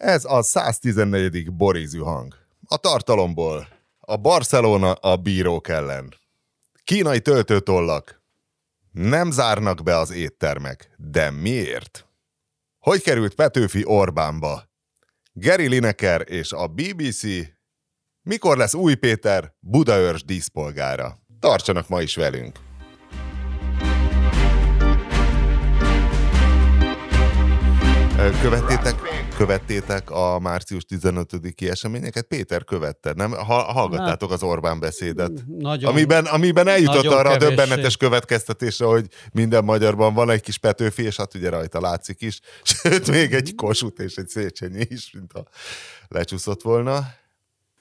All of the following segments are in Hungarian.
Ez a 114. borízű hang. A tartalomból. A Barcelona a bírók ellen. Kínai töltőtollak. Nem zárnak be az éttermek. De miért? Hogy került Petőfi Orbánba? Geri Lineker és a BBC. Mikor lesz Új Péter Budaörs díszpolgára? Tartsanak ma is velünk! Követtétek, követtétek a március 15-i eseményeket? Péter követte, nem? Ha, hallgattátok az Orbán beszédet? Nagyon, amiben, amiben eljutott arra kevés. a döbbenetes következtetésre, hogy minden magyarban van egy kis Petőfi, és hát ugye rajta látszik is, sőt, még egy Kossuth és egy Széchenyi is, mint ha lecsúszott volna.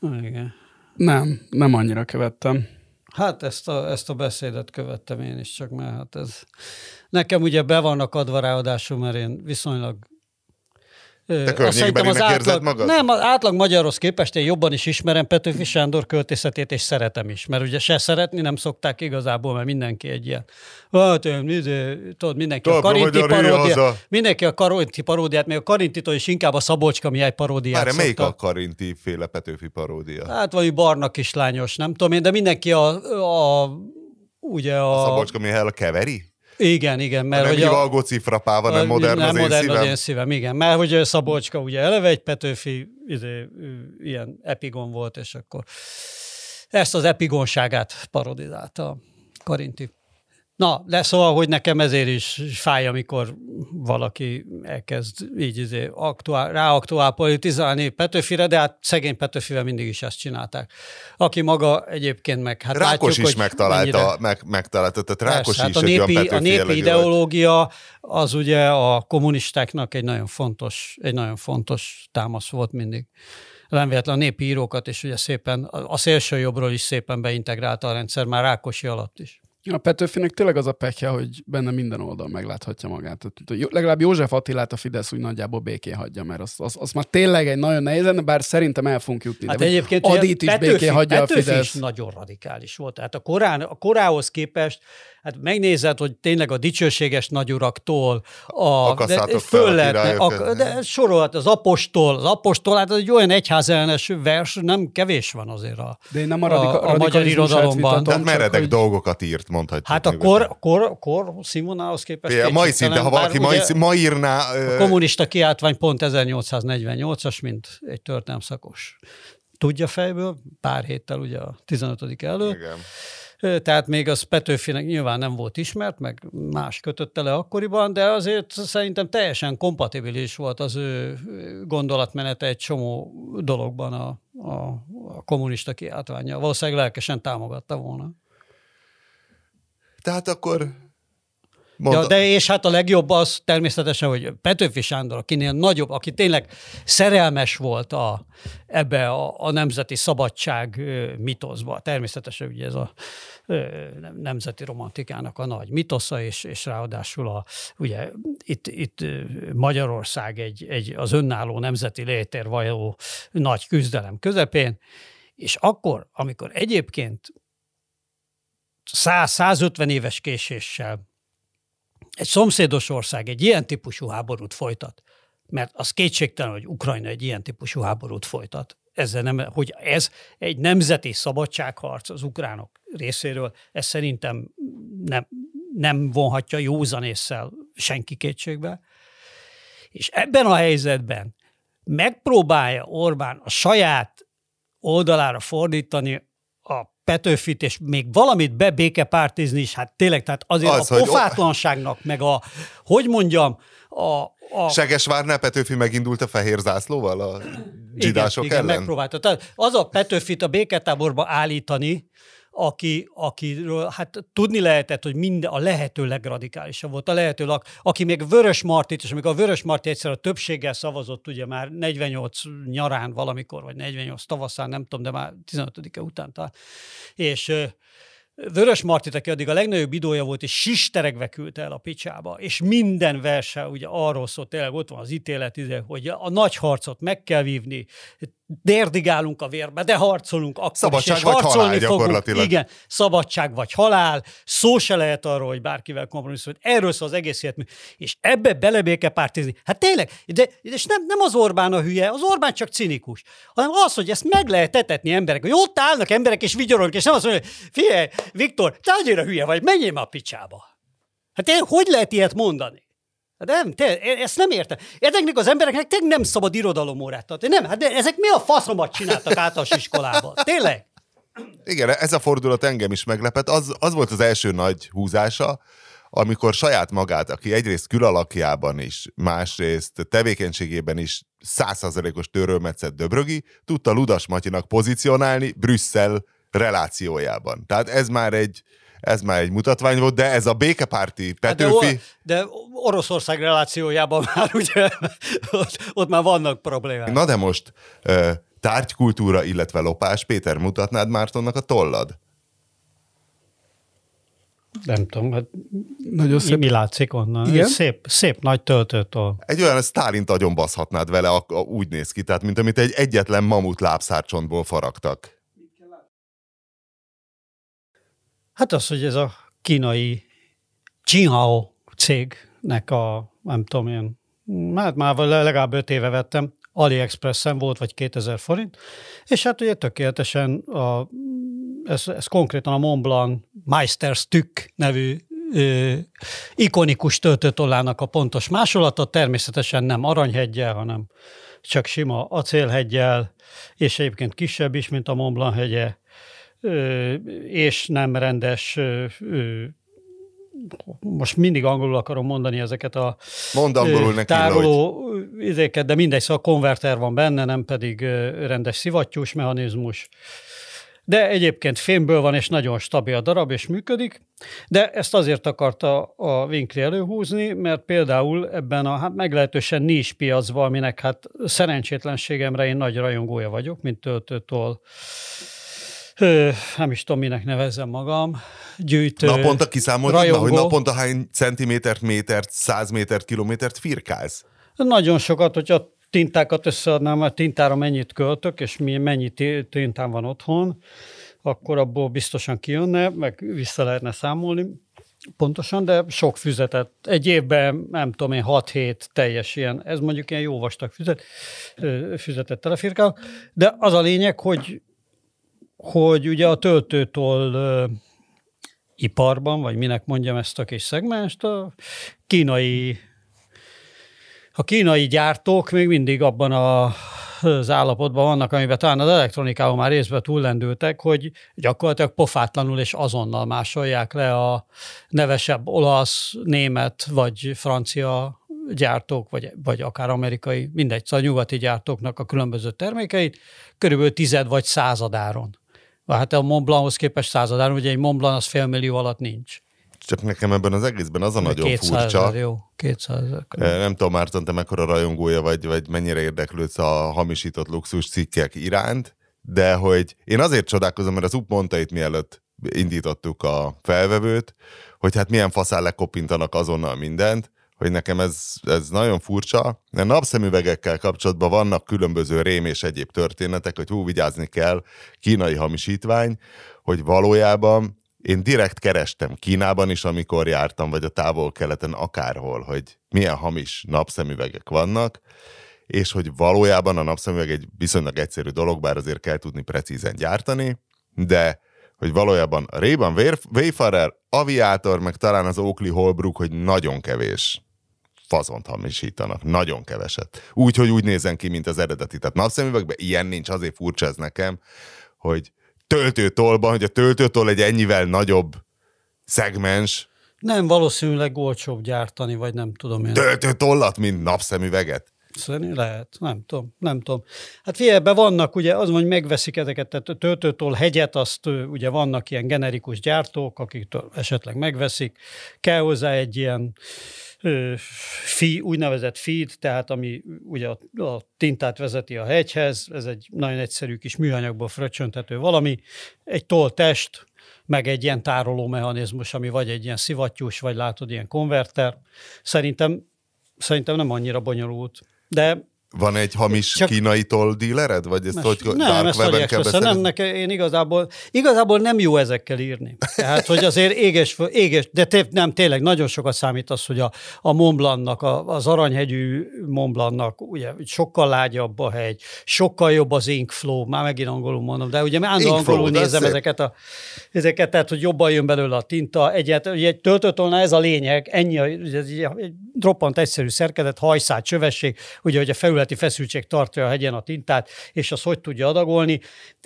Igen. Nem, nem annyira követtem. Hát ezt a, ezt a beszédet követtem én is, csak mert hát ez... Nekem ugye be vannak adva ráadásul, mert én viszonylag te környékbelinek az átlag, magad? Nem, az átlag magyarhoz képest én jobban is ismerem Petőfi Sándor költészetét, és szeretem is. Mert ugye se szeretni nem szokták igazából, mert mindenki egy ilyen, hát, izé, tudod, mindenki Tudod, a Karinti paródiát, mindenki a Karinti paródiát, még a Karintitól is inkább a Szabolcska Mihály paródiát Már melyik a Karinti féle Petőfi paródia? Hát vagy barna kislányos, nem tudom én, de mindenki a, a ugye a... A Szabolcska Mihály a keveri? Igen, igen. Mert nem hogy hivalgó a, cifrapával, nem modern nem az én modern szívem. az én szívem, igen. Mert hogy Szabolcska ugye eleve egy Petőfi izé, ilyen epigon volt, és akkor ezt az epigonságát parodizálta a Karinti. Na, de szóval, hogy nekem ezért is fáj, amikor valaki elkezd így izé, aktuál, ráaktuál politizálni Petőfire, de hát szegény Petőfivel mindig is ezt csinálták. Aki maga egyébként meg, hát Rákos látjuk, is megtalálta, mennyire... meg, megtalálta, tehát Rákos Persze, is hát a népi, egy a népi ideológia az ugye a kommunistáknak egy nagyon fontos, egy nagyon fontos támasz volt mindig nem véletlen a népi írókat, és ugye szépen a szélső jobbról is szépen beintegrálta a rendszer, már Rákosi alatt is. A Petőfinek tényleg az a pekje, hogy benne minden oldal megláthatja magát. Tehát, legalább József Attilát a Fidesz úgy nagyjából béké hagyja, mert az, az, az már tényleg egy nagyon nehéz, bár szerintem el fogunk jutni. Hát de egyébként Adit is Petőfi, béké hagyja Petőfi a Fidesz. is nagyon radikális volt. Tehát a, korán, a korához képest hát megnézed, hogy tényleg a dicsőséges nagyuraktól a, de föl lehetne, a, de sorolhat az apostol, az apostol, hát egy olyan egyházellenes vers, nem kevés van azért a, de én nem a, radika, a, a magyar irodalomban. Tehát meredek hogy... dolgokat írt, mondhatjuk. Hát a kor, kor, kor színvonalához képest. Ja, mai szinte, ha valaki mai, ma írná... A kommunista kiáltvány pont 1848-as, mint egy történelmszakos tudja fejből, pár héttel ugye a 15. előtt. Igen tehát még az Petőfinek nyilván nem volt ismert, meg más kötötte le akkoriban, de azért szerintem teljesen kompatibilis volt az ő gondolatmenete egy csomó dologban a, a, a kommunista kiáltványa. Valószínűleg lelkesen támogatta volna. Tehát akkor Ja, de és hát a legjobb az természetesen, hogy Petőfi Sándor, akinél nagyobb, aki tényleg szerelmes volt a, ebbe a, a nemzeti szabadság mitoszba. Természetesen ugye ez a nemzeti romantikának a nagy mitosza, és, és ráadásul a, ugye itt, itt Magyarország egy, egy az önálló nemzeti létér való nagy küzdelem közepén, és akkor, amikor egyébként 100-150 éves késéssel egy szomszédos ország egy ilyen típusú háborút folytat, mert az kétségtelen, hogy Ukrajna egy ilyen típusú háborút folytat, ezzel nem, hogy ez egy nemzeti szabadságharc az ukránok részéről, ez szerintem nem, nem vonhatja józanésszel senki kétségbe. És ebben a helyzetben megpróbálja Orbán a saját oldalára fordítani Petőfit, és még valamit bebékepártizni is, hát tényleg, tehát azért az, a pofátlanságnak, meg a, hogy mondjam, a, a... Segesvárnál Petőfi megindult a fehér zászlóval a zsidások igen, ellen? Igen, megpróbálta. Tehát az a Petőfit a béketáborba állítani, aki, akiről hát tudni lehetett, hogy minden a lehető legradikálisabb volt, a lehető aki még Vörös Martit, és amikor a Vörös Marti egyszer a többséggel szavazott, ugye már 48 nyarán valamikor, vagy 48 tavaszán, nem tudom, de már 15-e után talán, és Vörös Martit, aki addig a legnagyobb idója volt, és sisteregve küldte el a picsába, és minden verse ugye arról szólt, tényleg ott van az ítélet, hogy a nagy harcot meg kell vívni, dérdigálunk a vérbe, de harcolunk akkor Szabadság is, és vagy harcolni halál fogunk. gyakorlatilag. Igen, szabadság vagy halál, szó se lehet arról, hogy bárkivel kompromisszum, erről szól az egész életmű. És ebbe belebékepártizni. Hát tényleg, de, és nem, nem az Orbán a hülye, az Orbán csak cinikus, hanem az, hogy ezt meg lehet etetni emberek, hogy ott állnak emberek és vigyorolnak, és nem azt mondja, hogy figyelj, Viktor, te annyira hülye vagy, menjél már a picsába. Hát én, hogy lehet ilyet mondani? Nem, te, ezt nem értem. Ezeknek az embereknek tényleg nem szabad irodalomórát tartani. Nem, hát de ezek mi a faszomat csináltak általános iskolában? Tényleg? Igen, ez a fordulat engem is meglepett. Az, az volt az első nagy húzása, amikor saját magát, aki egyrészt külalakjában is, másrészt tevékenységében is százszázalékos törölmetszett Döbrögi, tudta Ludas Matyinak pozícionálni Brüsszel relációjában. Tehát ez már egy, ez már egy mutatvány volt, de ez a békepárti Hát de, Petőfi... or, de Oroszország relációjában már ugye ott, ott már vannak problémák. Na de most tárgykultúra, illetve lopás, Péter, mutatnád Mártonnak a tollad? Nem tudom, hát Nagyon szép. mi látszik onnan? Igen? Szép, szép nagy töltőtől. Egy olyan Sztálint agyon baszhatnád vele, a, a, úgy néz ki, tehát mint amit egy egyetlen mamut lábszárcsontból faragtak. Hát az, hogy ez a kínai Qinghao cégnek a, nem tudom én, hát már legalább öt éve vettem, AliExpressen volt, vagy 2000 forint, és hát ugye tökéletesen a, ez, ez konkrétan a Montblanc Meisterstück nevű ö, ikonikus töltőtollának a pontos másolata, természetesen nem aranyhegyel, hanem csak sima acélhegyel, és egyébként kisebb is, mint a Montblanc hegye, és nem rendes most mindig angolul akarom mondani ezeket a Mondd angolul neki, tároló izéket, de mindegy, szóval konverter van benne, nem pedig rendes szivattyús mechanizmus. De egyébként fémből van, és nagyon stabil a darab, és működik. De ezt azért akarta a Winkli előhúzni, mert például ebben a hát meglehetősen nincs piacban, aminek hát szerencsétlenségemre én nagy rajongója vagyok, mint töltőtől Ö, nem is tudom, minek nevezzem magam, gyűjtő, Naponta kiszámoltad már, rajongó. hogy naponta hány centimétert, métert, száz métert, kilométert firkálsz? Nagyon sokat, hogyha tintákat összeadnám, a tintára mennyit költök, és mi, mennyi ti- tintám van otthon, akkor abból biztosan kijönne, meg vissza lehetne számolni pontosan, de sok füzetet. Egy évben, nem tudom én, 6-7 teljes ilyen, ez mondjuk ilyen jó vastag füzet, füzetet telefirkál, de az a lényeg, hogy hogy ugye a töltőtól iparban, vagy minek mondjam ezt a kis szegmást, a kínai a kínai gyártók még mindig abban a, az állapotban vannak, amiben talán az elektronikában már részben túllendültek, hogy gyakorlatilag pofátlanul és azonnal másolják le a nevesebb olasz, német vagy francia gyártók, vagy, vagy akár amerikai, mindegy, szóval nyugati gyártóknak a különböző termékeit, körülbelül tized vagy századáron. Hát a Mont Blanchoz képest századáron, ugye egy Mont Blanc az félmillió alatt nincs. Csak nekem ebben az egészben az a nagyon 200 furcsa. jó, 200 ezer. Eh, Nem tudom, Márton, te mekkora rajongója vagy, vagy mennyire érdeklődsz a hamisított luxus cikkek iránt, de hogy én azért csodálkozom, mert az UP mondta itt mielőtt indítottuk a felvevőt, hogy hát milyen faszán lekopintanak azonnal mindent, hogy nekem ez, ez nagyon furcsa. A napszemüvegekkel kapcsolatban vannak különböző rém és egyéb történetek, hogy hú, vigyázni kell, kínai hamisítvány, hogy valójában én direkt kerestem Kínában is, amikor jártam, vagy a távol-keleten, akárhol, hogy milyen hamis napszemüvegek vannak, és hogy valójában a napszemüveg egy viszonylag egyszerű dolog, bár azért kell tudni precízen gyártani, de hogy valójában a Ray-Ban Wayfarer, Aviator, meg talán az Oakley Holbrook, hogy nagyon kevés fazont hamisítanak, nagyon keveset. Úgy, hogy úgy nézzen ki, mint az eredeti. Tehát napszemüvegben ilyen nincs, azért furcsa ez nekem, hogy töltőtolban, hogy a töltőtól egy ennyivel nagyobb szegmens Nem, valószínűleg olcsóbb gyártani, vagy nem tudom én. töltőtollat, mint napszemüveget. Szerintem lehet, nem tudom, nem tudom. Hát figyelj, vannak, ugye az, hogy megveszik ezeket, tehát töltőtől hegyet, azt ugye vannak ilyen generikus gyártók, akik esetleg megveszik, kell hozzá egy ilyen ö, fi, úgynevezett feed, tehát ami ugye a, a tintát vezeti a hegyhez, ez egy nagyon egyszerű kis műanyagból fröccsöntető valami, egy tolltest, meg egy ilyen tároló mechanizmus, ami vagy egy ilyen szivattyús, vagy látod, ilyen konverter. Szerintem, szerintem nem annyira bonyolult. De Van egy hamis Csak- kínai toll-dílered? Vagy ezt hogy nem, ezt kell össze, nem, nekem, én igazából, igazából nem jó ezekkel írni. Tehát, hogy azért éges, éges de té, nem, tényleg nagyon sokat számít az, hogy a, a Mont Blancnak, a, az aranyhegyű Mont Blancnak, ugye sokkal lágyabb a hegy, sokkal jobb az ink flow, már megint angolul mondom, de ugye állandóan angolul nézem szép. ezeket, a, ezeket, tehát, hogy jobban jön belőle a tinta. Egyet, ugye egy töltőtolna ez a lényeg, ennyi, a- ugye ez egy, egy roppant egyszerű szerkezet, hajszát, csövesség, ugye, hogy a felületi feszültség tartja a hegyen a tintát, és az hogy tudja adagolni.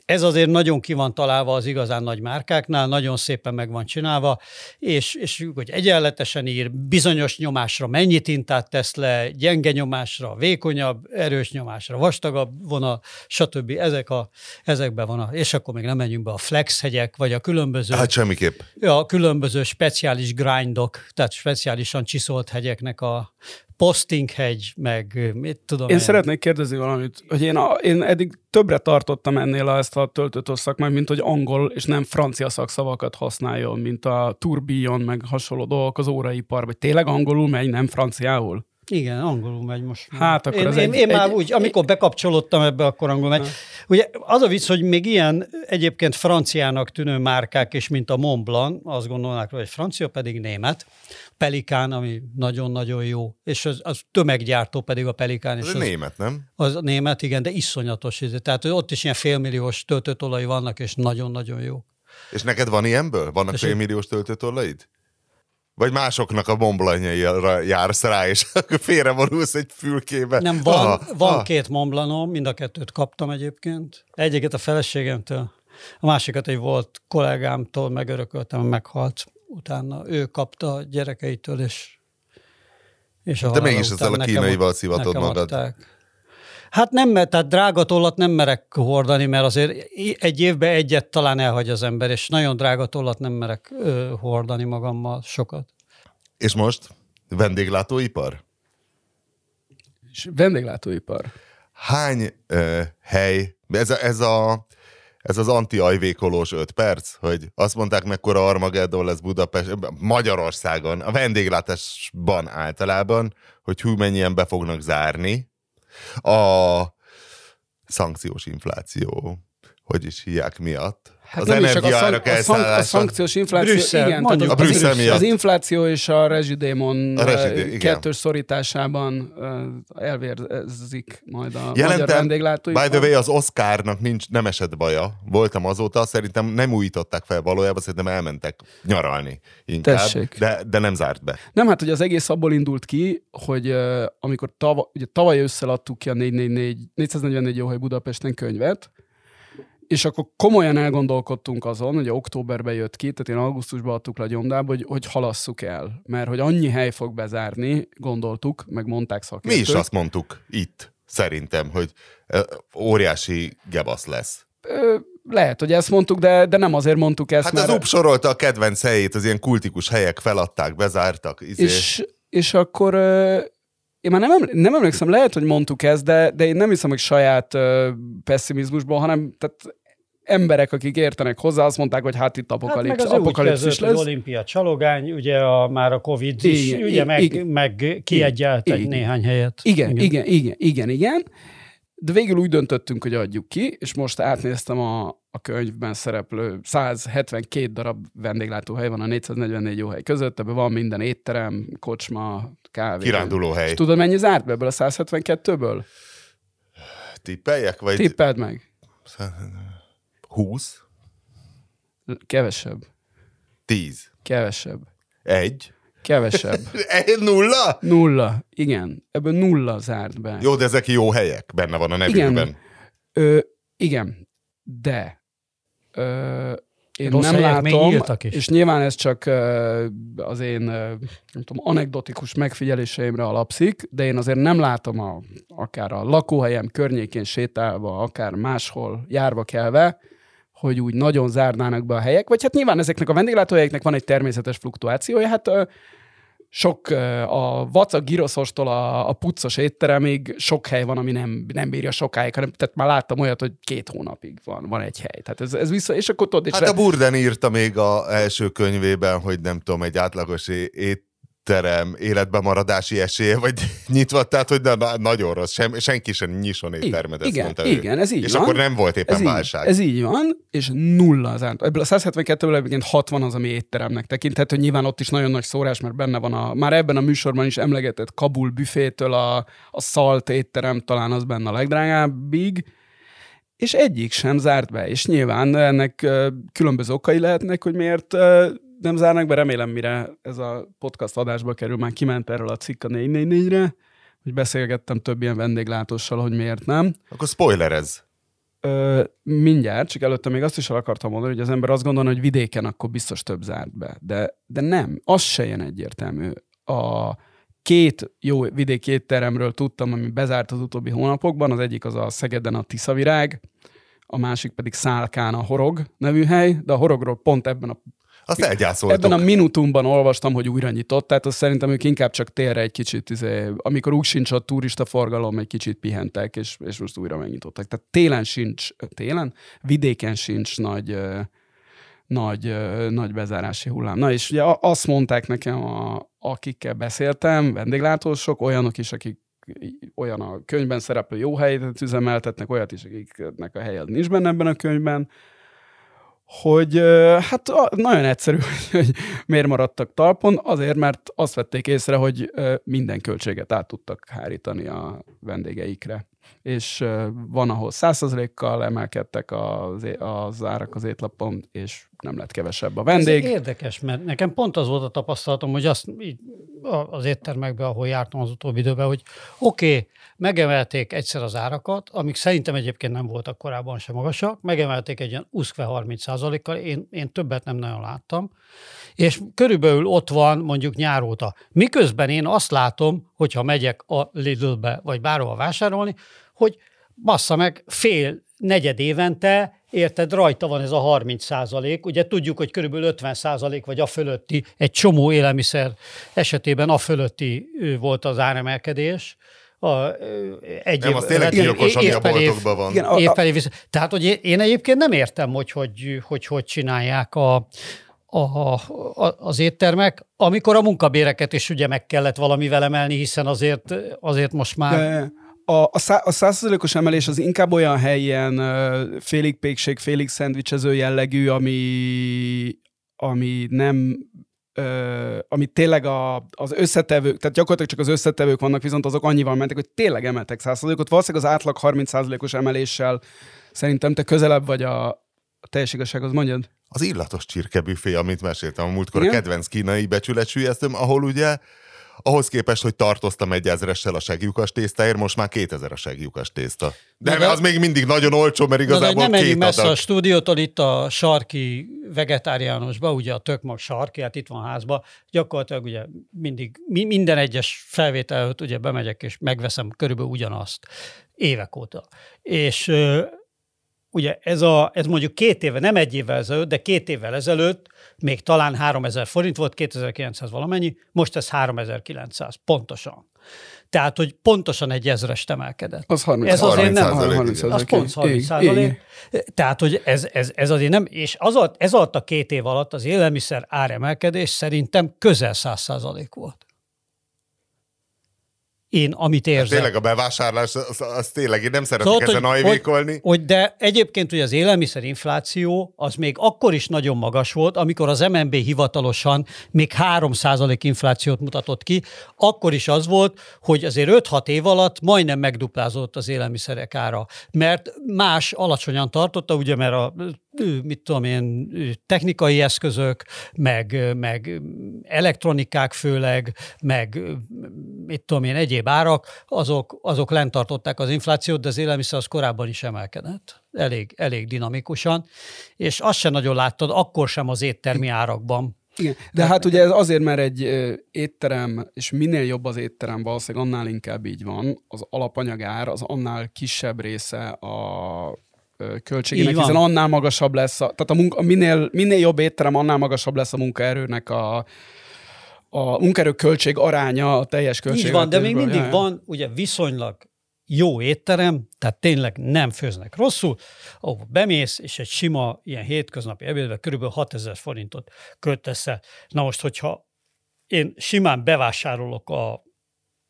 Ez azért nagyon ki van találva az igazán nagy márkáknál, nagyon szépen meg van csinálva, és, és hogy egyenletesen ír, bizonyos nyomásra mennyi tintát tesz le, gyenge nyomásra, vékonyabb, erős nyomásra, vastagabb vonal, stb. Ezek a, ezekben van a, és akkor még nem menjünk be a flex hegyek, vagy a különböző Hát semmiképp. Ja, a különböző speciális grindok, tehát speciálisan csiszolt hegyeknek a posting hegy, meg mit tudom Én szeretnék kérdezni valamit, hogy én, a, én eddig többre tartottam ennél a, ezt a töltőtől szakmát, mint hogy angol és nem francia szakszavakat használjon, mint a tourbillon, meg hasonló dolgok az óraipar, vagy tényleg angolul megy, nem franciául? Igen, angolul megy most. Hát akkor én, az én, egy- én már egy- úgy, amikor bekapcsolódtam ebbe, akkor angol megy. Ugye az a vicc, hogy még ilyen egyébként franciának tűnő márkák is, mint a Mont Blanc, azt gondolnák, hogy francia pedig német. Pelikán, ami nagyon-nagyon jó, és az, az tömeggyártó pedig a Pelikán. És Ez az, német, nem? az német, igen, de iszonyatos. Tehát ott is ilyen félmilliós töltőtolai vannak, és nagyon-nagyon jó. És neked van ilyenből? Vannak félmilliós töltőtollaid? Vagy másoknak a bomblanyaira jársz rá, és akkor félrevonulsz egy fülkébe? Nem, van, Aha, van aha. két Montblancom, mind a kettőt kaptam egyébként. Egyiket a feleségemtől, a másikat egy volt kollégámtól megörököltem, meghalt. Utána ő kapta a gyerekeitől, és, és a De mégis ezzel a kínaival szivatod magad. adták. Hát nem, mert tehát drága tollat nem merek hordani, mert azért egy évben egyet talán elhagy az ember, és nagyon drága tollat nem merek ö, hordani magammal sokat. És most? Vendéglátóipar? És vendéglátóipar. Hány ö, hely, ez, a, ez, a, ez az anti-ajvékolós öt perc, hogy azt mondták, mekkora Armageddon lesz Budapest, Magyarországon, a vendéglátásban általában, hogy hú, mennyien be fognak zárni. A szankciós infláció, hogy is hiák miatt. Hát az nem is csak a, energiaárak szank, a, szankciós infláció, Brüsszel, igen, mondjuk. tehát A az, Brüsszel az, miatt. az infláció és a rezsidémon A rezsidé- kettős szorításában elvérzik majd a magyar Jelentem, vendéglátóipar. by the way, az Oscarnak nincs, nem esett baja. Voltam azóta, szerintem nem újították fel valójában, szerintem elmentek nyaralni inkább, Tessék. de, de nem zárt be. Nem, hát hogy az egész abból indult ki, hogy uh, amikor tava, ugye tavaly ősszel adtuk ki a 444, 444 Jóhely Budapesten könyvet, és akkor komolyan elgondolkodtunk azon, hogy októberben jött ki, tehát én augusztusban adtuk le a gyomdába, hogy, hogy halasszuk el. Mert hogy annyi hely fog bezárni, gondoltuk, meg mondták Mi szakértők. is azt mondtuk itt, szerintem, hogy óriási gebasz lesz. Ö, Lehet, hogy ezt mondtuk, de, de nem azért mondtuk ezt, Hát mert... az UP sorolta a kedvenc helyét, az ilyen kultikus helyek feladták, bezártak. Izé. És, és akkor ö, én már nem, eml- nem emlékszem, lehet, hogy mondtuk ezt, de, de én nem hiszem, hogy saját ö, pessimizmusból, hanem tehát emberek, akik értenek hozzá, azt mondták, hogy hát itt Hát meg apokalipszis, az úgy apokalipszis kezdődött, lesz. olimpia csalogány, ugye a, már a Covid is, Igen, ugye igen, meg, igen. meg kiegyelt egy Igen. néhány helyet. Igen, igen, igen, igen, igen, igen. De végül úgy döntöttünk, hogy adjuk ki, és most átnéztem a, a könyvben szereplő 172 darab vendéglátóhely van a 444 jó hely között, ebben van minden étterem, kocsma, kávé. Kirándulóhely. És tudod, mennyi zárt be ebből a 172-ből? Tippeljek? Vagy Tippeld meg. 20? Kevesebb. 10? Kevesebb. Egy? Kevesebb. Egy nulla? Nulla. Igen. Ebből nulla zárt be. Jó, de ezek jó helyek, benne van a nevükben. Igen. Ö, igen. De ö, én Rossz nem látom, és nyilván ez csak ö, az én ö, nem tudom, anekdotikus megfigyeléseimre alapszik, de én azért nem látom a, akár a lakóhelyem környékén sétálva, akár máshol járva kelve, hogy úgy nagyon zárnának be a helyek, vagy hát nyilván ezeknek a vendéglátóhelyeknek van egy természetes fluktuációja, hát ö, sok ö, a vacak giroszostól a, a puccos étteremig sok hely van, ami nem, nem bírja sokáig, hanem tehát már láttam olyat, hogy két hónapig van, van egy hely. Tehát ez, ez vissza, és akkor tudod, és Hát a Burden írta még a első könyvében, hogy nem tudom, egy átlagos é- étterem életben maradási esélye, vagy nyitva, tehát hogy na, nagyon rossz, sem, senki sem nyisson éttermet, ezt igen, mondta ő. igen, ez így És van. akkor nem volt éppen ez így, válság. ez így van, és nulla az át. Ebből a 172-ből egyébként 60 az, ami étteremnek tekinthető. Nyilván ott is nagyon nagy szórás, mert benne van a, már ebben a műsorban is emlegetett Kabul büfétől a, a Szalt étterem, talán az benne a legdrágábbig, és egyik sem zárt be, és nyilván ennek különböző okai lehetnek, hogy miért nem zárnak be, remélem mire ez a podcast adásba kerül, már kiment erről a cikk a 444-re, hogy beszélgettem több ilyen vendéglátóssal, hogy miért nem. Akkor spoilerez. Ö, mindjárt, csak előtte még azt is el akartam mondani, hogy az ember azt gondolna, hogy vidéken akkor biztos több zárt be. De, de nem, az se ilyen egyértelmű. A két jó vidéki étteremről tudtam, ami bezárt az utóbbi hónapokban, az egyik az a Szegeden a Tiszavirág, a másik pedig Szálkán a Horog nevű hely, de a Horogról pont ebben a Azt elgyászoltuk. Ebben a minutumban olvastam, hogy újra nyitott, tehát azt szerintem ők inkább csak térre egy kicsit, izé, amikor úgy sincs a turista forgalom, egy kicsit pihentek, és, és most újra megnyitottak. Tehát télen sincs, télen? Vidéken sincs nagy, nagy, nagy bezárási hullám. Na és ugye azt mondták nekem, a, akikkel beszéltem, vendéglátósok, olyanok is, akik olyan a könyvben szereplő jó helyet üzemeltetnek, olyat is, akiknek a helye nincs benne ebben a könyvben, hogy hát nagyon egyszerű, hogy miért maradtak talpon, azért, mert azt vették észre, hogy minden költséget át tudtak hárítani a vendégeikre. És van, ahol 100%-kal emelkedtek az, az árak az étlapon, és nem lett kevesebb a Ez vendég. érdekes, mert nekem pont az volt a tapasztalatom, hogy azt így az éttermekben, ahol jártam az utóbbi időben, hogy oké, okay, megemelték egyszer az árakat, amik szerintem egyébként nem voltak korábban sem magasak, megemelték egy ilyen 20-30 kal én, én többet nem nagyon láttam, és körülbelül ott van mondjuk nyár óta. Miközben én azt látom, hogyha megyek a Lidlbe, vagy bárhol vásárolni, hogy bassza meg fél negyed évente, érted, rajta van ez a 30 százalék. Ugye tudjuk, hogy körülbelül 50 százalék vagy a fölötti, egy csomó élelmiszer esetében a fölötti volt az áremelkedés. A, egy Nem, év- az tényleg tehát gyilkos, ami a boltokban van. Igen, a- év per év Tehát, hogy én- én egyébként nem értem, hogy hogy, hogy, hogy csinálják a, a, a, az éttermek, amikor a munkabéreket is ugye meg kellett valamivel emelni, hiszen azért, azért most már... De a, a, szá- a százszerzelékos emelés az inkább olyan helyen félig pékség, félig szendvicsező jellegű, ami, ami nem ö, ami tényleg a, az összetevők, tehát gyakorlatilag csak az összetevők vannak, viszont azok annyival mentek, hogy tényleg emeltek 100%-ot. Valószínűleg az átlag 30%-os emeléssel szerintem te közelebb vagy a, a teljes igazsághoz, mondjad? Az illatos csirkebüfé, amit meséltem a múltkor, a Igen? kedvenc kínai becsületsülyeztem, ahol ugye ahhoz képest, hogy tartoztam egy ezressel a seglyukas tésztáért, most már 2000 a seglyukas tészta. De, de az még mindig nagyon olcsó, mert Na, de igazából nem két messze a adag. stúdiótól, itt a sarki vegetáriánusba, ugye a tökmag sarki, hát itt van házba, gyakorlatilag ugye mindig, mi, minden egyes felvétel előtt ugye bemegyek és megveszem körülbelül ugyanazt évek óta. És ugye ez, a, ez mondjuk két éve, nem egy évvel ezelőtt, de két évvel ezelőtt még talán 3000 forint volt, 2900 valamennyi, most ez 3900, pontosan. Tehát, hogy pontosan egy ezrest emelkedett. Az 30 Ez azért nem- 30 Az pont 30 százalék. Tehát, hogy ez, ez, ez azért nem, és az alatt, ez alatt a két év alatt az élelmiszer áremelkedés szerintem közel 100 százalék volt. Én, amit érzek. Tényleg a bevásárlás, az, az tényleg, én nem szeretek Tudod, ezen hogy, ajvékolni. hogy, hogy de egyébként ugye az élelmiszerinfláció az még akkor is nagyon magas volt, amikor az MNB hivatalosan még 3% inflációt mutatott ki, akkor is az volt, hogy azért 5-6 év alatt majdnem megduplázódott az élelmiszerek ára, mert más alacsonyan tartotta, ugye mert a mit tudom én, technikai eszközök, meg, meg elektronikák főleg, meg mit tudom én, egyéb árak, azok, azok lent tartották az inflációt, de az élelmiszer az korábban is emelkedett. Elég, elég dinamikusan, és azt sem nagyon láttad, akkor sem az éttermi árakban. Igen, de hát ugye ez azért, mert egy étterem, és minél jobb az étterem, valószínűleg annál inkább így van, az alapanyagár az annál kisebb része a költségének, hiszen annál magasabb lesz, a, tehát a munka, minél, minél jobb étterem, annál magasabb lesz a munkaerőnek a, a munkaerő költség aránya a teljes költség. Így van, de még mindig van ugye viszonylag jó étterem, tehát tényleg nem főznek rosszul, ahol bemész, és egy sima ilyen hétköznapi ebédbe körülbelül 6000 forintot költesz el. Na most, hogyha én simán bevásárolok a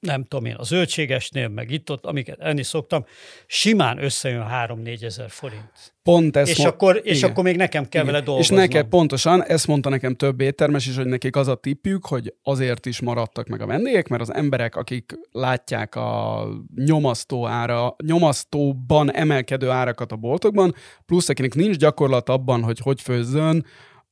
nem tudom én, a zöldségesnél, meg itt-ott, amiket enni szoktam, simán összejön 3-4 ezer forint. Pont ezt És, mo- akkor, és igen. akkor még nekem kell vele És dolgoznom. neked pontosan, ezt mondta nekem több éttermes is, hogy nekik az a tippjük, hogy azért is maradtak meg a vendégek, mert az emberek, akik látják a nyomasztó ára, nyomasztóban emelkedő árakat a boltokban, plusz akinek nincs gyakorlat abban, hogy hogy főzzön,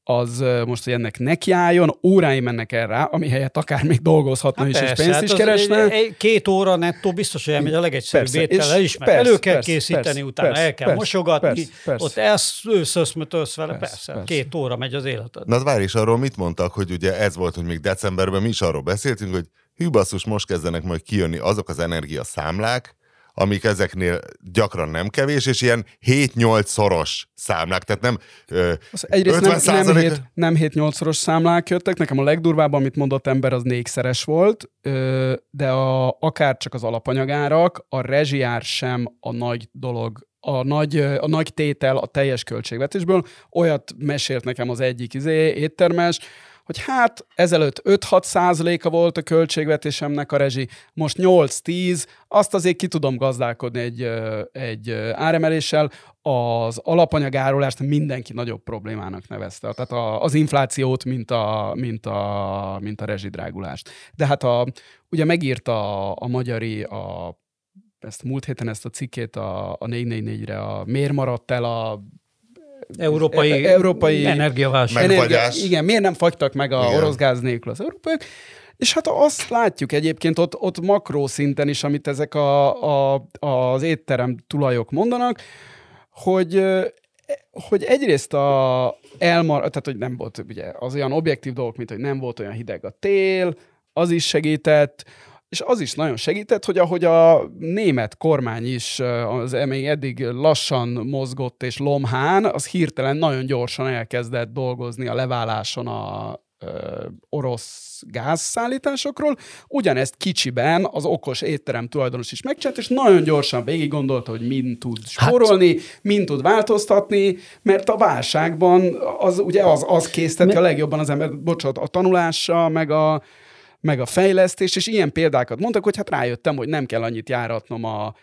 az most, hogy ennek nekiálljon, órái mennek el rá, ami helyett akár még dolgozhatna is, és Persze, pénzt hát is keresne. egy- egy- Két óra nettó biztos, hogy elmegy a legegyszerűbb étel, és elismer. persze, Elő kell persze, készíteni, persze, utána persze, el kell persze, mosogatni, persze, persze. ott elszöszmötölsz vele, Persze, persze, persze. két óra megy az életed. Na várj, és arról mit mondtak, hogy ugye ez volt, hogy még decemberben mi is arról beszéltünk, hogy hű basszus, most kezdenek majd kijönni azok az energiaszámlák, amik ezeknél gyakran nem kevés, és ilyen 7-8 szoros számlák, tehát nem ö, Az egyrészt nem, nem, 50%-a 7, nem 7-8-szoros számlák jöttek, nekem a legdurvább, amit mondott ember, az négyszeres volt, ö, de a, akár csak az alapanyagárak, a rezsiár sem a nagy dolog, a nagy, a nagy tétel a teljes költségvetésből. Olyat mesélt nekem az egyik izé, éttermes, hogy hát ezelőtt 5-6 százaléka volt a költségvetésemnek a rezsi, most 8-10, azt azért ki tudom gazdálkodni egy, egy áremeléssel, az alapanyagárulást mindenki nagyobb problémának nevezte. Tehát a, az inflációt, mint a, mint a, mint a rezsidrágulást. De hát a, ugye megírta a, a magyari a ezt múlt héten ezt a cikkét a, a 444-re, a miért maradt el a Európai, e- európai energiaválság. Megfagyás. igen, miért nem fagytak meg a Igen. orosz gáz nélkül az európaiak? És hát azt látjuk egyébként ott, ott makró szinten is, amit ezek a, a, az étterem tulajok mondanak, hogy ö, hogy egyrészt a elmar, tehát hogy nem volt ugye az olyan objektív dolgok, mint hogy nem volt olyan hideg a tél, az is segített, és az is nagyon segített, hogy ahogy a német kormány is az még eddig lassan mozgott és lomhán, az hirtelen nagyon gyorsan elkezdett dolgozni a leváláson a ö, orosz gázszállításokról. Ugyanezt kicsiben az okos étterem tulajdonos is megcsinált, és nagyon gyorsan végig gondolta, hogy mind tud spórolni, hát, mind tud változtatni, mert a válságban az ugye az, az készíteti a legjobban az ember, bocsánat, a tanulása, meg a, meg a fejlesztés, és ilyen példákat mondtak, hogy hát rájöttem, hogy nem kell annyit járatnom a,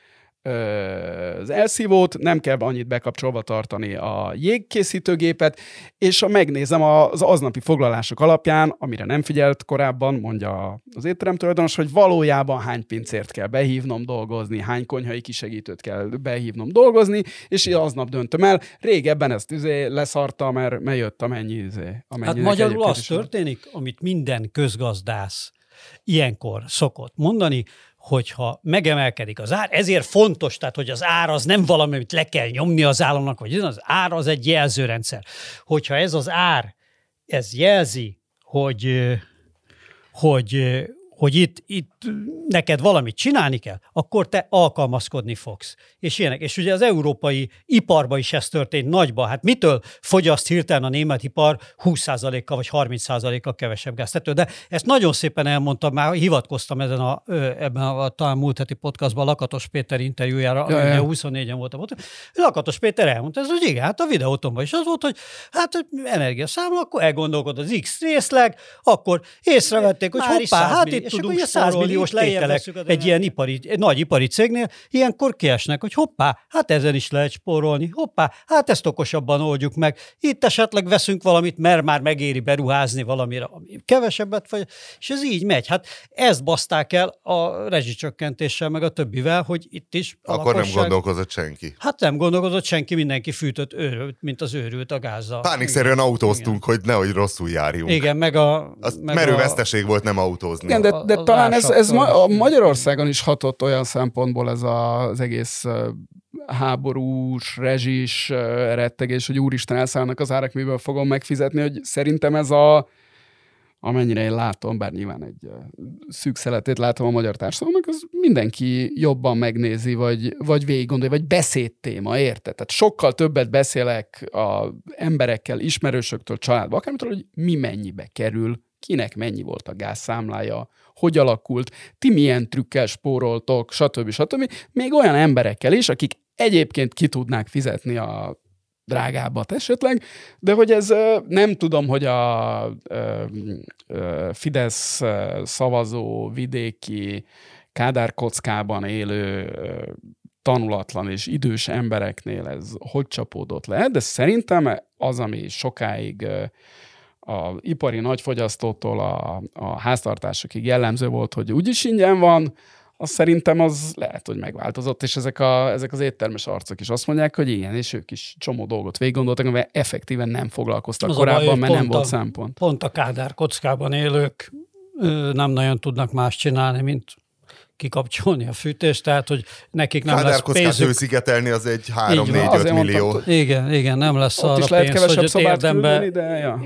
az elszívót, nem kell annyit bekapcsolva tartani a jégkészítőgépet, és ha megnézem az aznapi foglalások alapján, amire nem figyelt korábban, mondja az étterem tulajdonos, hogy valójában hány pincért kell behívnom dolgozni, hány konyhai kisegítőt kell behívnom dolgozni, és így aznap döntöm el. Régebben ezt izé leszarta, mert, mert jött amennyi izé. Hát amennyinek magyarul az történik, amit minden közgazdász ilyenkor szokott mondani, hogyha megemelkedik az ár, ezért fontos, tehát hogy az ár az nem valami, amit le kell nyomni az államnak, vagy az ár az egy jelzőrendszer. Hogyha ez az ár, ez jelzi, hogy, hogy, hogy itt, itt neked valamit csinálni kell, akkor te alkalmazkodni fogsz. És ilyenek. És ugye az európai iparban is ez történt nagyban. Hát mitől fogyaszt hirtelen a német ipar 20%-kal vagy 30%-kal kevesebb gáztető? De ezt nagyon szépen elmondtam, már hivatkoztam ezen a, ebben a talán múlt heti podcastban Lakatos Péter interjújára, Ja, ja, ja. ja. 24-en voltam ott. Lakatos Péter elmondta, ez, hogy igen, hát a videótomban is az volt, hogy hát energiaszámla, akkor elgondolkod az X részleg, akkor észrevették, hogy Már hoppá, 100 hát itt tudunk ugye 100 spórolni, milliós tételek egy ilyen ipari, egy nagy ipari cégnél, ilyenkor kiesnek, hogy hoppá, hát ezen is lehet spórolni, hoppá, hát ezt okosabban oldjuk meg. Itt esetleg veszünk valamit, mert már megéri beruházni valamire, ami kevesebbet, vagy, és ez így megy. Hát ezt baszták el a rezsicsökkentéssel, meg a többivel, hogy itt is a Akkor nem lakosság- gondolkozott senki. Hát nem gondolkozott senki, mindenki fűtött őrült, mint az őrült a gázzal. Pánikszerűen autóztunk, hogy nehogy rosszul járjunk. Igen, meg a... Az meg merő a- veszteség volt nem autózni. Igen, de, de az talán ez, ez ma, a ársakkal is. Magyarországon is hatott olyan szempontból ez a, az egész háborús, rezsis rettegés, hogy úristen elszállnak az árak, miből fogom megfizetni, hogy szerintem ez a amennyire én látom, bár nyilván egy szűk szeletét látom a magyar társadalomnak, az mindenki jobban megnézi, vagy, vagy végig gondolja, vagy beszédtéma, érted? Tehát sokkal többet beszélek a emberekkel, ismerősöktől, családba, akármitől, hogy mi mennyibe kerül, kinek mennyi volt a gázszámlája, hogy alakult, ti milyen trükkel spóroltok, stb. stb. Még olyan emberekkel is, akik egyébként ki tudnák fizetni a drágábbat esetleg, de hogy ez nem tudom, hogy a Fidesz szavazó vidéki Kádár kockában élő tanulatlan és idős embereknél ez hogy csapódott le, de szerintem az, ami sokáig a ipari nagyfogyasztótól a, a háztartásokig jellemző volt, hogy úgyis ingyen van, az szerintem az lehet, hogy megváltozott, és ezek, a, ezek az éttermes arcok is azt mondják, hogy igen, és ők is csomó dolgot végiggondoltak, amivel effektíven nem foglalkoztak az korábban, baj, mert nem volt a, szempont. Pont a Kádár kockában élők nem nagyon tudnak más csinálni, mint kikapcsolni a fűtést, tehát hogy nekik nem Kádár lesz pénzük. szigetelni az egy 3-4-5 millió. Mondtam, igen, igen, nem lesz Ott arra is lehet pénz, hogy érdembe, küldeni, de ja,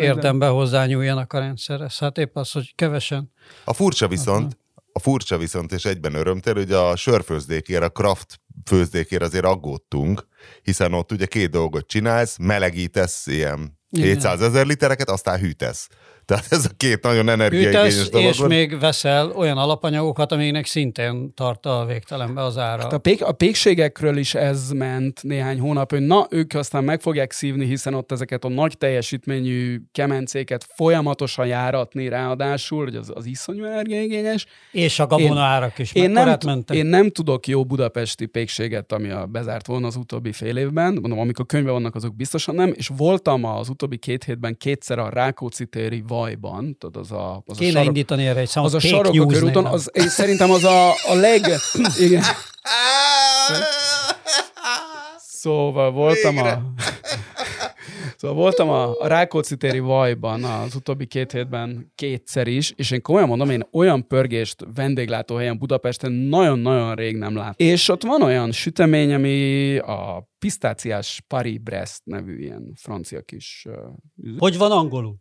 érdembe hozzányúljanak a rendszerhez. Hát épp az, hogy kevesen. A furcsa viszont, a furcsa viszont, és egyben örömtér, hogy a sörfőzdékért, a craft főzdékért azért aggódtunk, hiszen ott ugye két dolgot csinálsz, melegítesz ilyen 700 ezer litereket, aztán hűtesz. Tehát ez a két nagyon energiaigényes dolog. És még veszel olyan alapanyagokat, aminek szintén tart a végtelenbe az ára. Hát a, pék, a pékségekről is ez ment néhány hónap, hogy na, ők aztán meg fogják szívni, hiszen ott ezeket a nagy teljesítményű kemencéket folyamatosan járatni ráadásul, hogy az, az iszonyú energiaigényes. És a gabona én, árak is én nem, mentek. Én nem tudok jó budapesti pékséget, ami a bezárt volna az utóbbi fél évben, mondom, amikor könyvben vannak, azok biztosan nem, és voltam az utóbbi két hétben kétszer a Rákóczi téri vajban, tudod, az a... Az Kéne a sarok, indítani erre egy Az a sarok a körúton, az, én szerintem az a, a leg... Igen. Szóval voltam Végre. a... Szóval voltam a, a Rákóczi téri Vajban az utóbbi két hétben kétszer is, és én komolyan mondom, én olyan pörgést vendéglátóhelyen Budapesten nagyon-nagyon rég nem lát. És ott van olyan sütemény, ami a pisztáciás Paris-Brest nevű ilyen francia kis... Uh, hogy van angolul?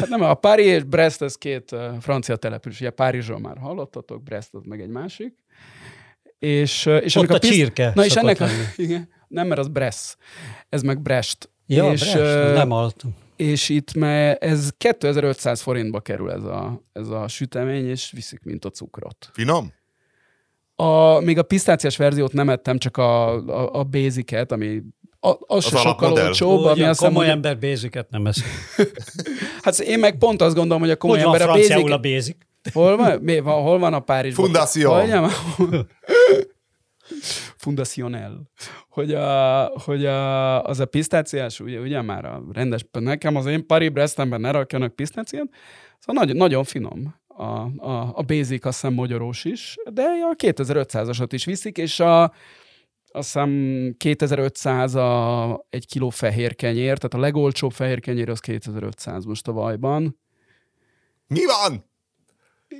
hát nem, a Paris és Brest, ez két uh, francia település. Ugye Párizsról már hallottatok, Brest az meg egy másik. És, és Ott a, a piszt... csirke Na és ennek a, igen, nem, mert az Brest. Ez meg Brest. Ja, és, Brest, nem altam. És itt mert ez 2500 forintba kerül ez a, ez a sütemény, és viszik, mint a cukrot. Finom? A, még a pisztáciás verziót nem ettem, csak a, a, a basic ami a, az, az se sokkal olcsóbb. Ami azt komoly hogy... ember basic nem eszik. hát én meg pont azt gondolom, hogy a komoly hogy ember a basic... a basic? Hol van, mi, hol van a Párizs? Fundación. Fundacionel. Hogy, a, hogy a, az a pisztáciás, ugye, ugye már a rendes, nekem az én Paris Brestemben ne rakjanak pisztáciát, szóval nagyon, nagyon finom. A, a, a basic azt hiszem magyarós is, de a 2500-asat is viszik, és a, azt hiszem 2500 a egy kiló fehér kenyér, tehát a legolcsóbb fehér kenyér az 2500 most a vajban. Mi van?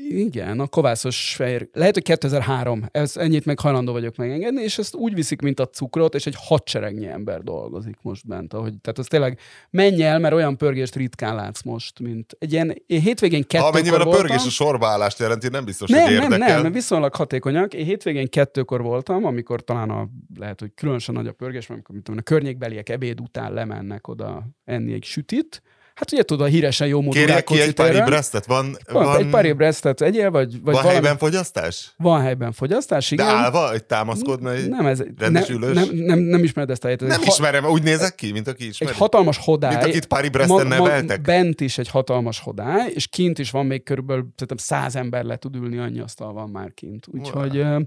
Igen, a kovászos fehér. Lehet, hogy 2003, ez, ennyit meg hajlandó vagyok megengedni, és ezt úgy viszik, mint a cukrot, és egy hadseregnyi ember dolgozik most bent. Ahogy, tehát az tényleg menj el, mert olyan pörgést ritkán látsz most, mint egy ilyen én hétvégén kettőkor Amennyiben a pörgés voltam, a sorbaállást jelenti, nem biztos, nem, hogy érdekel. Nem, nem, nem, viszonylag hatékonyak. Én hétvégén kettőkor voltam, amikor talán a, lehet, hogy különösen nagy a pörgés, amikor mit tudom, a környékbeliek ebéd után lemennek oda enni egy sütit, Hát ugye tudod, a híresen jó módú Kérjek ki egy Paris Brestet? Van, van, van, egy Paris Brestet egyél, vagy, vagy Van valami... helyben fogyasztás? Van helyben fogyasztás, igen. De állva, hogy támaszkodna egy nem, ez, rendes nem, nem, nem, nem ismered ezt a helyet. Nem ha... ismerem, úgy nézek ki, mint aki ismeri. Egy hatalmas hodály. Mint akit Paris Bresten neveltek? Bent is egy hatalmas hodály, és kint is van még körülbelül szerintem száz ember le tud ülni, annyi asztal van már kint. Úgyhogy wow.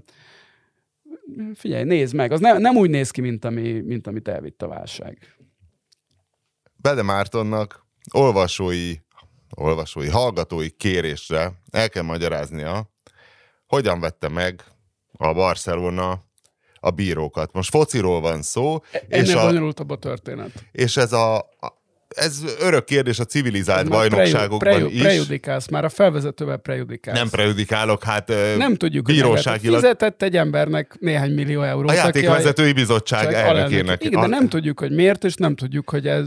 figyelj, nézd meg. Az ne, nem úgy néz ki, mint, ami, mint amit elvitt a válság. Bede Mártonnak olvasói, olvasói, hallgatói kérésre el kell magyaráznia, hogyan vette meg a Barcelona a bírókat. Most fociról van szó. Ennél és bonyolultabb a történet. És ez a, ez örök kérdés a civilizált már bajnokságokban preju, preju, is. Prejudikálsz, már a felvezetővel prejudikálsz. Nem prejudikálok, hát Nem tudjuk, bíróságilag... fizetett egy embernek néhány millió eurót. A játékvezetői bizottság elnökének. Igen, de nem tudjuk, hogy miért, és nem tudjuk, hogy ez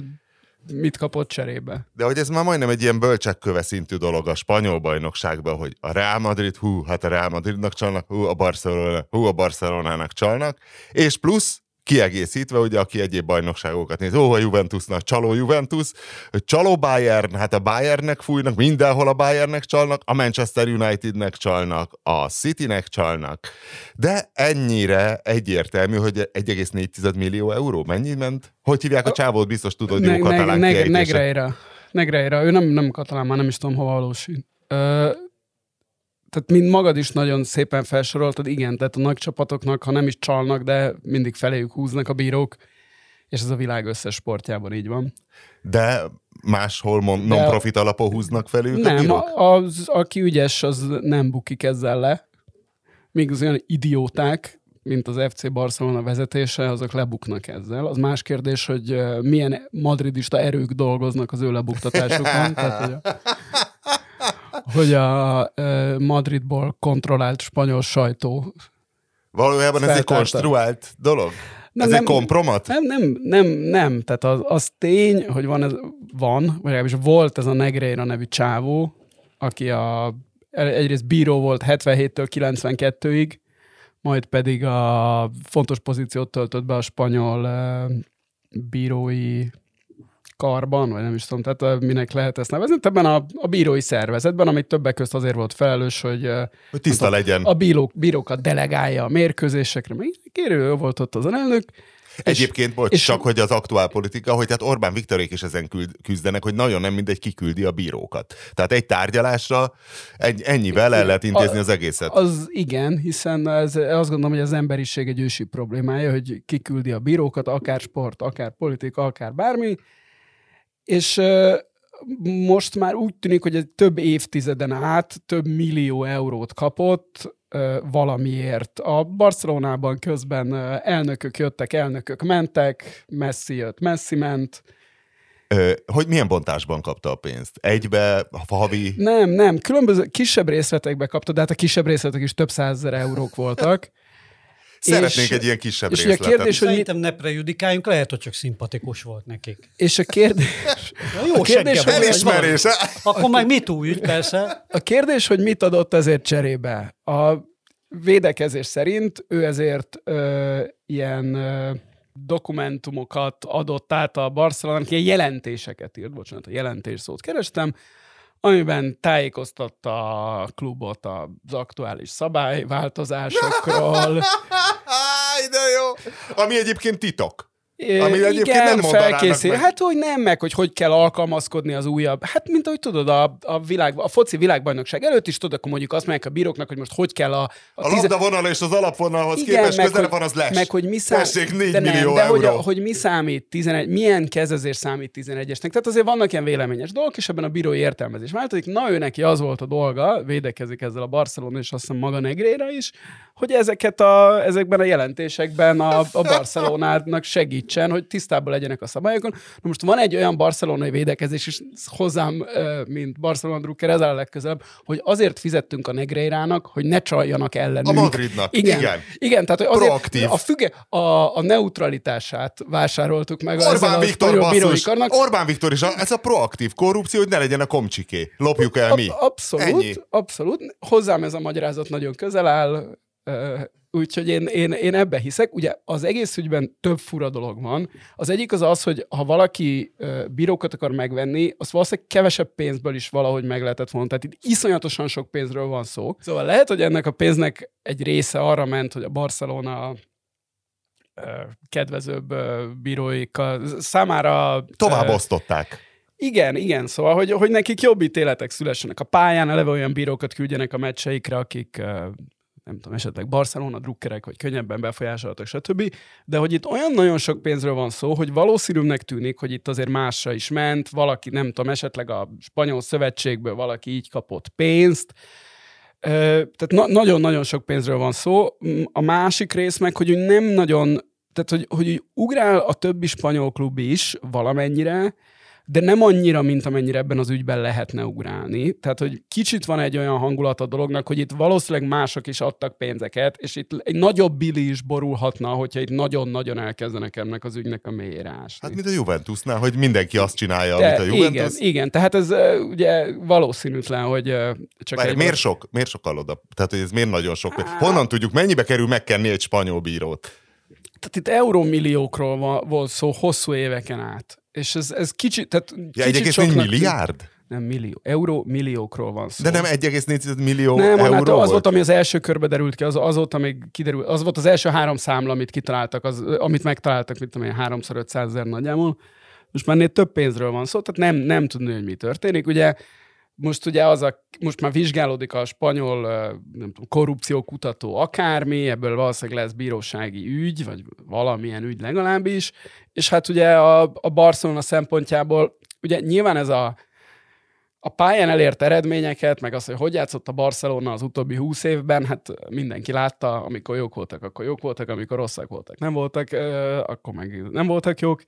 mit kapott cserébe. De hogy ez már majdnem egy ilyen bölcsekköve szintű dolog a spanyol bajnokságban, hogy a Real Madrid, hú, hát a Real Madridnak csalnak, hú, a Barcelona, hú, a Barcelonának csalnak, és plusz kiegészítve, ugye, aki egyéb bajnokságokat néz. Ó, a Juventusnak csaló Juventus, csaló Bayern, hát a Bayernnek fújnak, mindenhol a Bayernnek csalnak, a Manchester Unitednek csalnak, a Citynek csalnak. De ennyire egyértelmű, hogy 1,4 millió euró. Mennyi ment? Hogy hívják a csávót? Biztos tudod, jó katalán neg, Negreira. Negreira. Ő nem, nem katalán, már nem is tudom, hova valósít. Ö, tehát mind magad is nagyon szépen felsoroltad, igen, tehát a nagy csapatoknak, ha nem is csalnak, de mindig feléjük húznak a bírók, és ez a világ összes sportjában így van. De máshol non-profit alapon húznak felük nem, a bírók? Az, aki ügyes, az nem bukik ezzel le. Még az olyan idióták, mint az FC Barcelona vezetése, azok lebuknak ezzel. Az más kérdés, hogy milyen madridista erők dolgoznak az ő lebuktatásukon. tehát, hogy a, hogy a Madridból kontrollált spanyol sajtó Valójában ez egy konstruált dolog? Nem, ez nem, egy kompromat? Nem, nem, nem, nem. Tehát az, az tény, hogy van, ez, van, vagy legalábbis volt ez a Negreira nevű csávó, aki a, egyrészt bíró volt 77-től 92-ig, majd pedig a fontos pozíciót töltött be a spanyol bírói karban, vagy nem is tudom, tehát minek lehet ezt nevezni, ebben a, a bírói szervezetben, amit többek között azért volt felelős, hogy, hogy tiszta tudom, legyen. A bírók, bírókat delegálja a mérkőzésekre, kérő volt ott az elnök, Egyébként, bocs, és, csak hogy az aktuál politika, hogy tehát Orbán Viktorék is ezen küzdenek, hogy nagyon nem mindegy kiküldi a bírókat. Tehát egy tárgyalásra egy, ennyivel el lehet intézni a, az egészet. Az igen, hiszen ez, azt gondolom, hogy az emberiség egy ősi problémája, hogy kiküldi a bírókat, akár sport, akár politika, akár bármi, és most már úgy tűnik, hogy egy több évtizeden át több millió eurót kapott valamiért. A Barcelonában közben elnökök jöttek, elnökök mentek, Messi jött, Messi ment. hogy milyen bontásban kapta a pénzt? Egybe, havi? Nem, nem, különböző kisebb részletekbe kapta, de hát a kisebb részletek is több százezer eurók voltak. Szeretnénk és, egy ilyen kisebb és részletet. a kérdés, hogy Szerintem ne prejudikáljunk, lehet, hogy csak szimpatikus volt nekik. És a kérdés... Na jó, a kérdés, hogy elismerés. Akkor meg mit új, persze. A kérdés, hogy mit adott ezért cserébe. A védekezés szerint ő ezért ö, ilyen ö, dokumentumokat adott át a Barcelonának, ilyen jelentéseket írt, bocsánat, a jelentés szót kerestem, amiben tájékoztatta a klubot az aktuális szabályváltozásokról. De jó! Ami egyébként titok. Ami egyébként Igen, nem felkészül. Meg. Hát, hogy nem, meg hogy hogy kell alkalmazkodni az újabb. Hát, mint ahogy tudod, a, a, világ, a foci világbajnokság előtt is tudod, akkor mondjuk azt mondják a bíróknak, hogy most hogy kell a... A, a tize... labdavonal és az alapvonalhoz Igen, képest meg, közel van, az les. Meg, hogy mi számít... de nem, millió de euró. Hogy, hogy mi számít 11, milyen kezezés számít 11-esnek. Tehát azért vannak ilyen véleményes dolgok, és ebben a bírói értelmezés változik. Na, ő neki az volt a dolga, védekezik ezzel a Barcelona, és azt hiszem maga Negréra is, hogy ezeket a, ezekben a jelentésekben a, a Barcelonának segítsen, hogy tisztában legyenek a szabályokon. Na most van egy olyan barcelonai védekezés is hozzám, mint Barcelona drukker, ez a legközelebb, hogy azért fizettünk a Negreirának, hogy ne csaljanak ellenünk. A Madridnak, igen. Igen, igen tehát hogy azért Proaktív. a, füge, a, a neutralitását vásároltuk meg Orbán Viktor basszus. Orbán Viktor is, a, ez a proaktív korrupció, hogy ne legyen a komcsiké. Lopjuk el mi. Abszolút, Ennyi. abszolút. Hozzám ez a magyarázat nagyon közel áll Úgyhogy én, én, én ebbe hiszek. Ugye az egész ügyben több fura dolog van. Az egyik az az, hogy ha valaki bírókat akar megvenni, az valószínűleg kevesebb pénzből is valahogy meg lehetett volna. Tehát itt iszonyatosan sok pénzről van szó. Szóval lehet, hogy ennek a pénznek egy része arra ment, hogy a Barcelona kedvezőbb bíróikkal számára... Tovább osztották. Igen, igen, szóval, hogy, hogy nekik jobb ítéletek szülessenek a pályán, eleve olyan bírókat küldjenek a meccseikre, akik nem tudom, esetleg Barcelona drukkerek, vagy könnyebben befolyásolhatók, stb. De hogy itt olyan nagyon sok pénzről van szó, hogy valószínűnek tűnik, hogy itt azért másra is ment, valaki, nem tudom, esetleg a spanyol szövetségből valaki így kapott pénzt, tehát na- nagyon-nagyon sok pénzről van szó. A másik rész meg, hogy nem nagyon, tehát hogy, hogy ugrál a többi spanyol klub is valamennyire, de nem annyira, mint amennyire ebben az ügyben lehetne ugrálni. Tehát, hogy kicsit van egy olyan hangulat a dolognak, hogy itt valószínűleg mások is adtak pénzeket, és itt egy nagyobb bili is borulhatna, hogyha itt nagyon-nagyon elkezdenek ennek az ügynek a mélyére ásni. Hát mint a Juventusnál, hogy mindenki azt csinálja, de amit a Juventus. Igen, igen, tehát ez ugye valószínűtlen, hogy csak Várj, egy... Miért sok? Miért sok alod? Tehát, hogy ez miért nagyon sok? Honnan tudjuk, mennyibe kerül megkenni egy spanyol bírót? Tehát itt eurómilliókról va- volt szó hosszú éveken át. És ez, ez kicsit, tehát Ja, kicsit 1,4 soknak tűnt. milliárd? Nem, millió. Euró milliókról van szó. De nem 1,4 millió nem, euró hát az volt? volt, ami az első körbe derült ki, az, azóta még kiderült, az volt az első három számla, amit kitaláltak, az, amit megtaláltak, mit tudom én, háromszor 500 ezer nagyjából. Most már több pénzről van szó, tehát nem, nem tudni, hogy mi történik. Ugye most ugye az a, most már vizsgálódik a spanyol nem tudom, korrupciókutató akármi, ebből valószínűleg lesz bírósági ügy, vagy valamilyen ügy legalábbis, és hát ugye a, a Barcelona szempontjából, ugye nyilván ez a, a pályán elért eredményeket, meg az, hogy hogy játszott a Barcelona az utóbbi húsz évben, hát mindenki látta, amikor jók voltak, akkor jók voltak, amikor rosszak voltak, nem voltak, akkor meg nem voltak jók.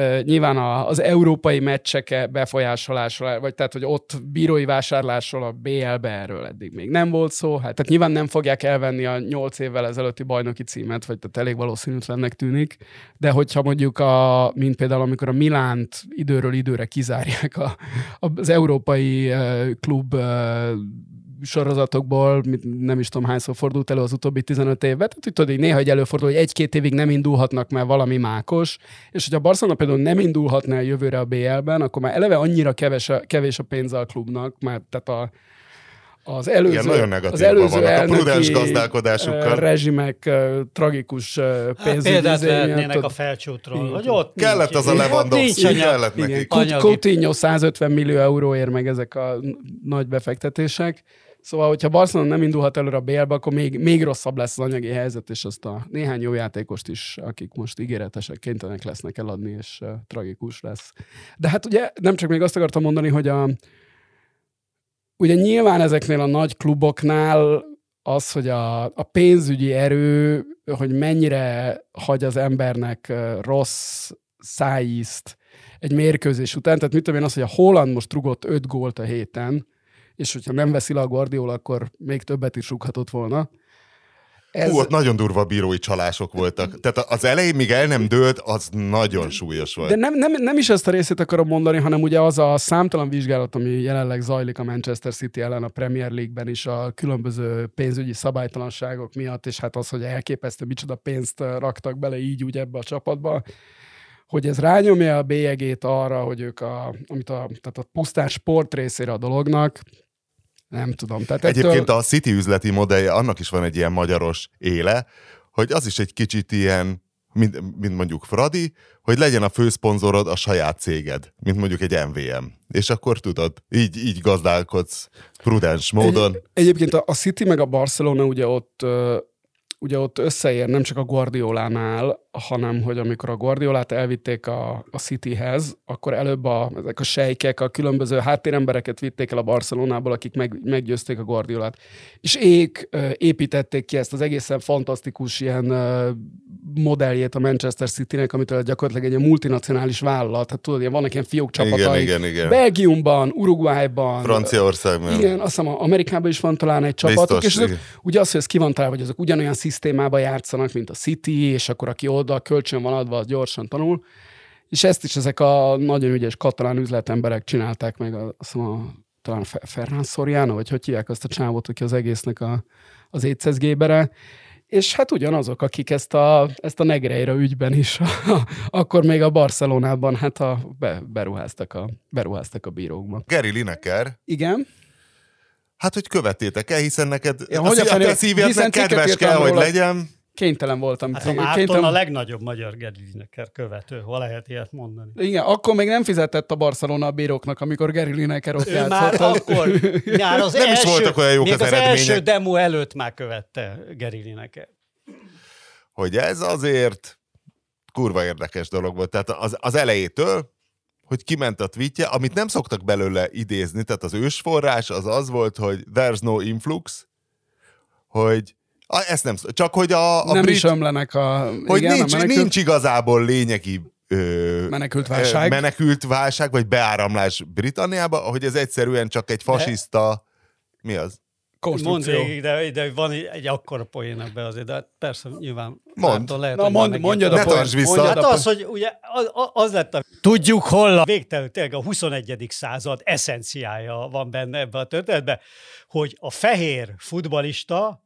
Ö, Nyilván a, az európai meccseke befolyásolásról, vagy tehát, hogy ott bírói vásárlásról a BL-be erről eddig még nem volt szó. Hát, tehát nyilván nem fogják elvenni a nyolc évvel ezelőtti bajnoki címet, vagy tehát elég valószínűtlennek tűnik. De hogyha mondjuk, a, mint például amikor a Milánt időről időre kizárják a, az európai uh, klub uh, sorozatokból, nem is tudom hányszor fordult elő az utóbbi 15 évben, tehát tudod, hogy néha egy előfordul, hogy egy-két évig nem indulhatnak, mert valami mákos, és hogyha a Barcelona például nem indulhatna el jövőre a BL-ben, akkor már eleve annyira kevés a, kevés a pénz a klubnak, mert tehát a, az előző, Igen, nagyon az előző vannak a elnöki, prudens gazdálkodásukkal. ö, rezsimek ö, tragikus ö, Hát pénzügyi példát izé miatt, vehetnének a felcsútról, Igen. hogy ott Kellett nincs, az a Lewandowski, kellett nekik. Coutinho- Anyagi- Coutinho 150 millió euróért meg ezek a nagy befektetések. Szóval, hogyha Barcelona nem indulhat előre a BL-be, akkor még, még rosszabb lesz az anyagi helyzet, és azt a néhány jó játékost is, akik most ígéretesek, kénytelenek lesznek eladni, és uh, tragikus lesz. De hát ugye nem csak még azt akartam mondani, hogy a, ugye nyilván ezeknél a nagy kluboknál az, hogy a, a pénzügyi erő, hogy mennyire hagy az embernek rossz szájízt egy mérkőzés után. Tehát mit tudom én az, hogy a Holland most rugott 5 gólt a héten, és hogyha nem veszi le a Guardiola, akkor még többet is rúghatott volna. Ez... Hú, ott nagyon durva bírói csalások voltak. Tehát az elején, míg el nem dőlt, az nagyon súlyos volt. De nem, nem, nem is ezt a részét akarom mondani, hanem ugye az a számtalan vizsgálat, ami jelenleg zajlik a Manchester City ellen a Premier League-ben is a különböző pénzügyi szabálytalanságok miatt, és hát az, hogy elképesztő micsoda pénzt raktak bele így úgy ebbe a csapatba, hogy ez rányomja a bélyegét arra, hogy ők a, amit a, tehát a pusztán sport részére a dolognak, nem tudom. Tehát Egyébként a City üzleti modellje, annak is van egy ilyen magyaros éle, hogy az is egy kicsit ilyen, mint, mint mondjuk Fradi, hogy legyen a főszponzorod a saját céged, mint mondjuk egy MVM. És akkor tudod, így, így gazdálkodsz prudens módon. Egy, egyébként a, a City meg a Barcelona ugye ott ugye ott összeér nem csak a Guardiolánál, hanem hogy amikor a Guardiolát elvitték a, a Cityhez, akkor előbb a, ezek a sejkek, a különböző háttérembereket vitték el a Barcelonából, akik meg, meggyőzték a Guardiolát. És ők építették ki ezt az egészen fantasztikus ilyen modelljét a Manchester Citynek, amitől gyakorlatilag egy multinacionális vállalat, hát tudod, ilyen vannak ilyen fiók csapatai. igen, igen, igen. Belgiumban, Uruguayban, Franciaországban. igen, azt hiszem Amerikában is van talán egy csapatok, Biztos, és azok, ugye az, hogy ez ki van találva, hogy azok ugyanolyan szisztémában játszanak, mint a City, és akkor aki oda kölcsön van adva, az gyorsan tanul. És ezt is ezek a nagyon ügyes katalán üzletemberek csinálták meg, a- azt a, talán Fe- Ferran Soriano, vagy hogy hívják azt a csávot, aki az egésznek a, az étszezgébere. És hát ugyanazok, akik ezt a, ezt a Negreira ügyben is, akkor még a Barcelonában hát a, be, beruháztak, a, beruháztak a bírókba. Gary Lineker, Igen, hát hogy követétek el, hiszen neked Ja, a, hogy a a szívednek kedves kell, hogy legyen. Kénytelen voltam. Hát a Márton kénytelen... a legnagyobb magyar Geri Lineker követő, ha lehet ilyet mondani. Igen, akkor még nem fizetett a Barcelona a bíróknak, amikor Gary Lineker ott Ő játszott. már akkor, már az Nem is első, voltak olyan jók még az az, eredmények. első demo előtt már követte Geri Lineker. hogy ez azért kurva érdekes dolog volt. Tehát az, az elejétől, hogy kiment a tweetje, amit nem szoktak belőle idézni, tehát az ősforrás az az volt, hogy there's no influx, hogy a, ezt nem, csak hogy a, a nem brit, is ömlenek a... hogy igen, nincs, a menekült, nincs igazából lényegi ö, menekült válság. ö, menekült válság, vagy beáramlás Britanniába, hogy ez egyszerűen csak egy fasiszta, mi az? Mondd konstrukció. végig, de, de van egy, akkora poén ebbe azért, de persze nyilván Mondd. Márton lehet, Na, hogy mond, mondjad a tartsd vissza. mondjad Hát a az, hogy ugye az, az lett a... Tudjuk hol a végtelenül tényleg a 21. század eszenciája van benne ebbe a történetbe, hogy a fehér futbalista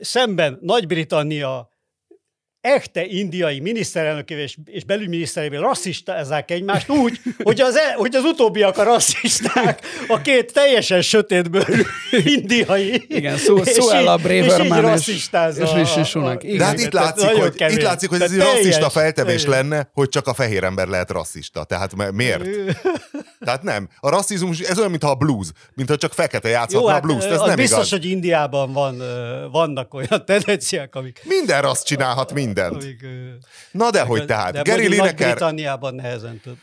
szemben Nagy-Britannia echte indiai miniszterelnökével és, és belügyminiszterével rasszistázák egymást úgy, hogy az, e, hogy az utóbbiak a rasszisták, a két teljesen sötétbőrű indiai. Igen, szó, szó a Braverman és, és Rishi Sunak. De hát itt látszik, hogy, itt látszik, hogy ez egy rasszista feltevés lenne, hogy csak a fehér ember lehet rasszista. Tehát miért? Tehát nem. A rasszizmus, ez olyan, mintha a blues, mintha csak fekete játszhatna Jó, hát, a blues. Ez nem biztos, igaz. hogy Indiában van, vannak olyan tendenciák, amik... Minden rassz csinálhat mindent. Amik, Na de hogy tehát. De Gary Lineker... Britanniában nehezen tud.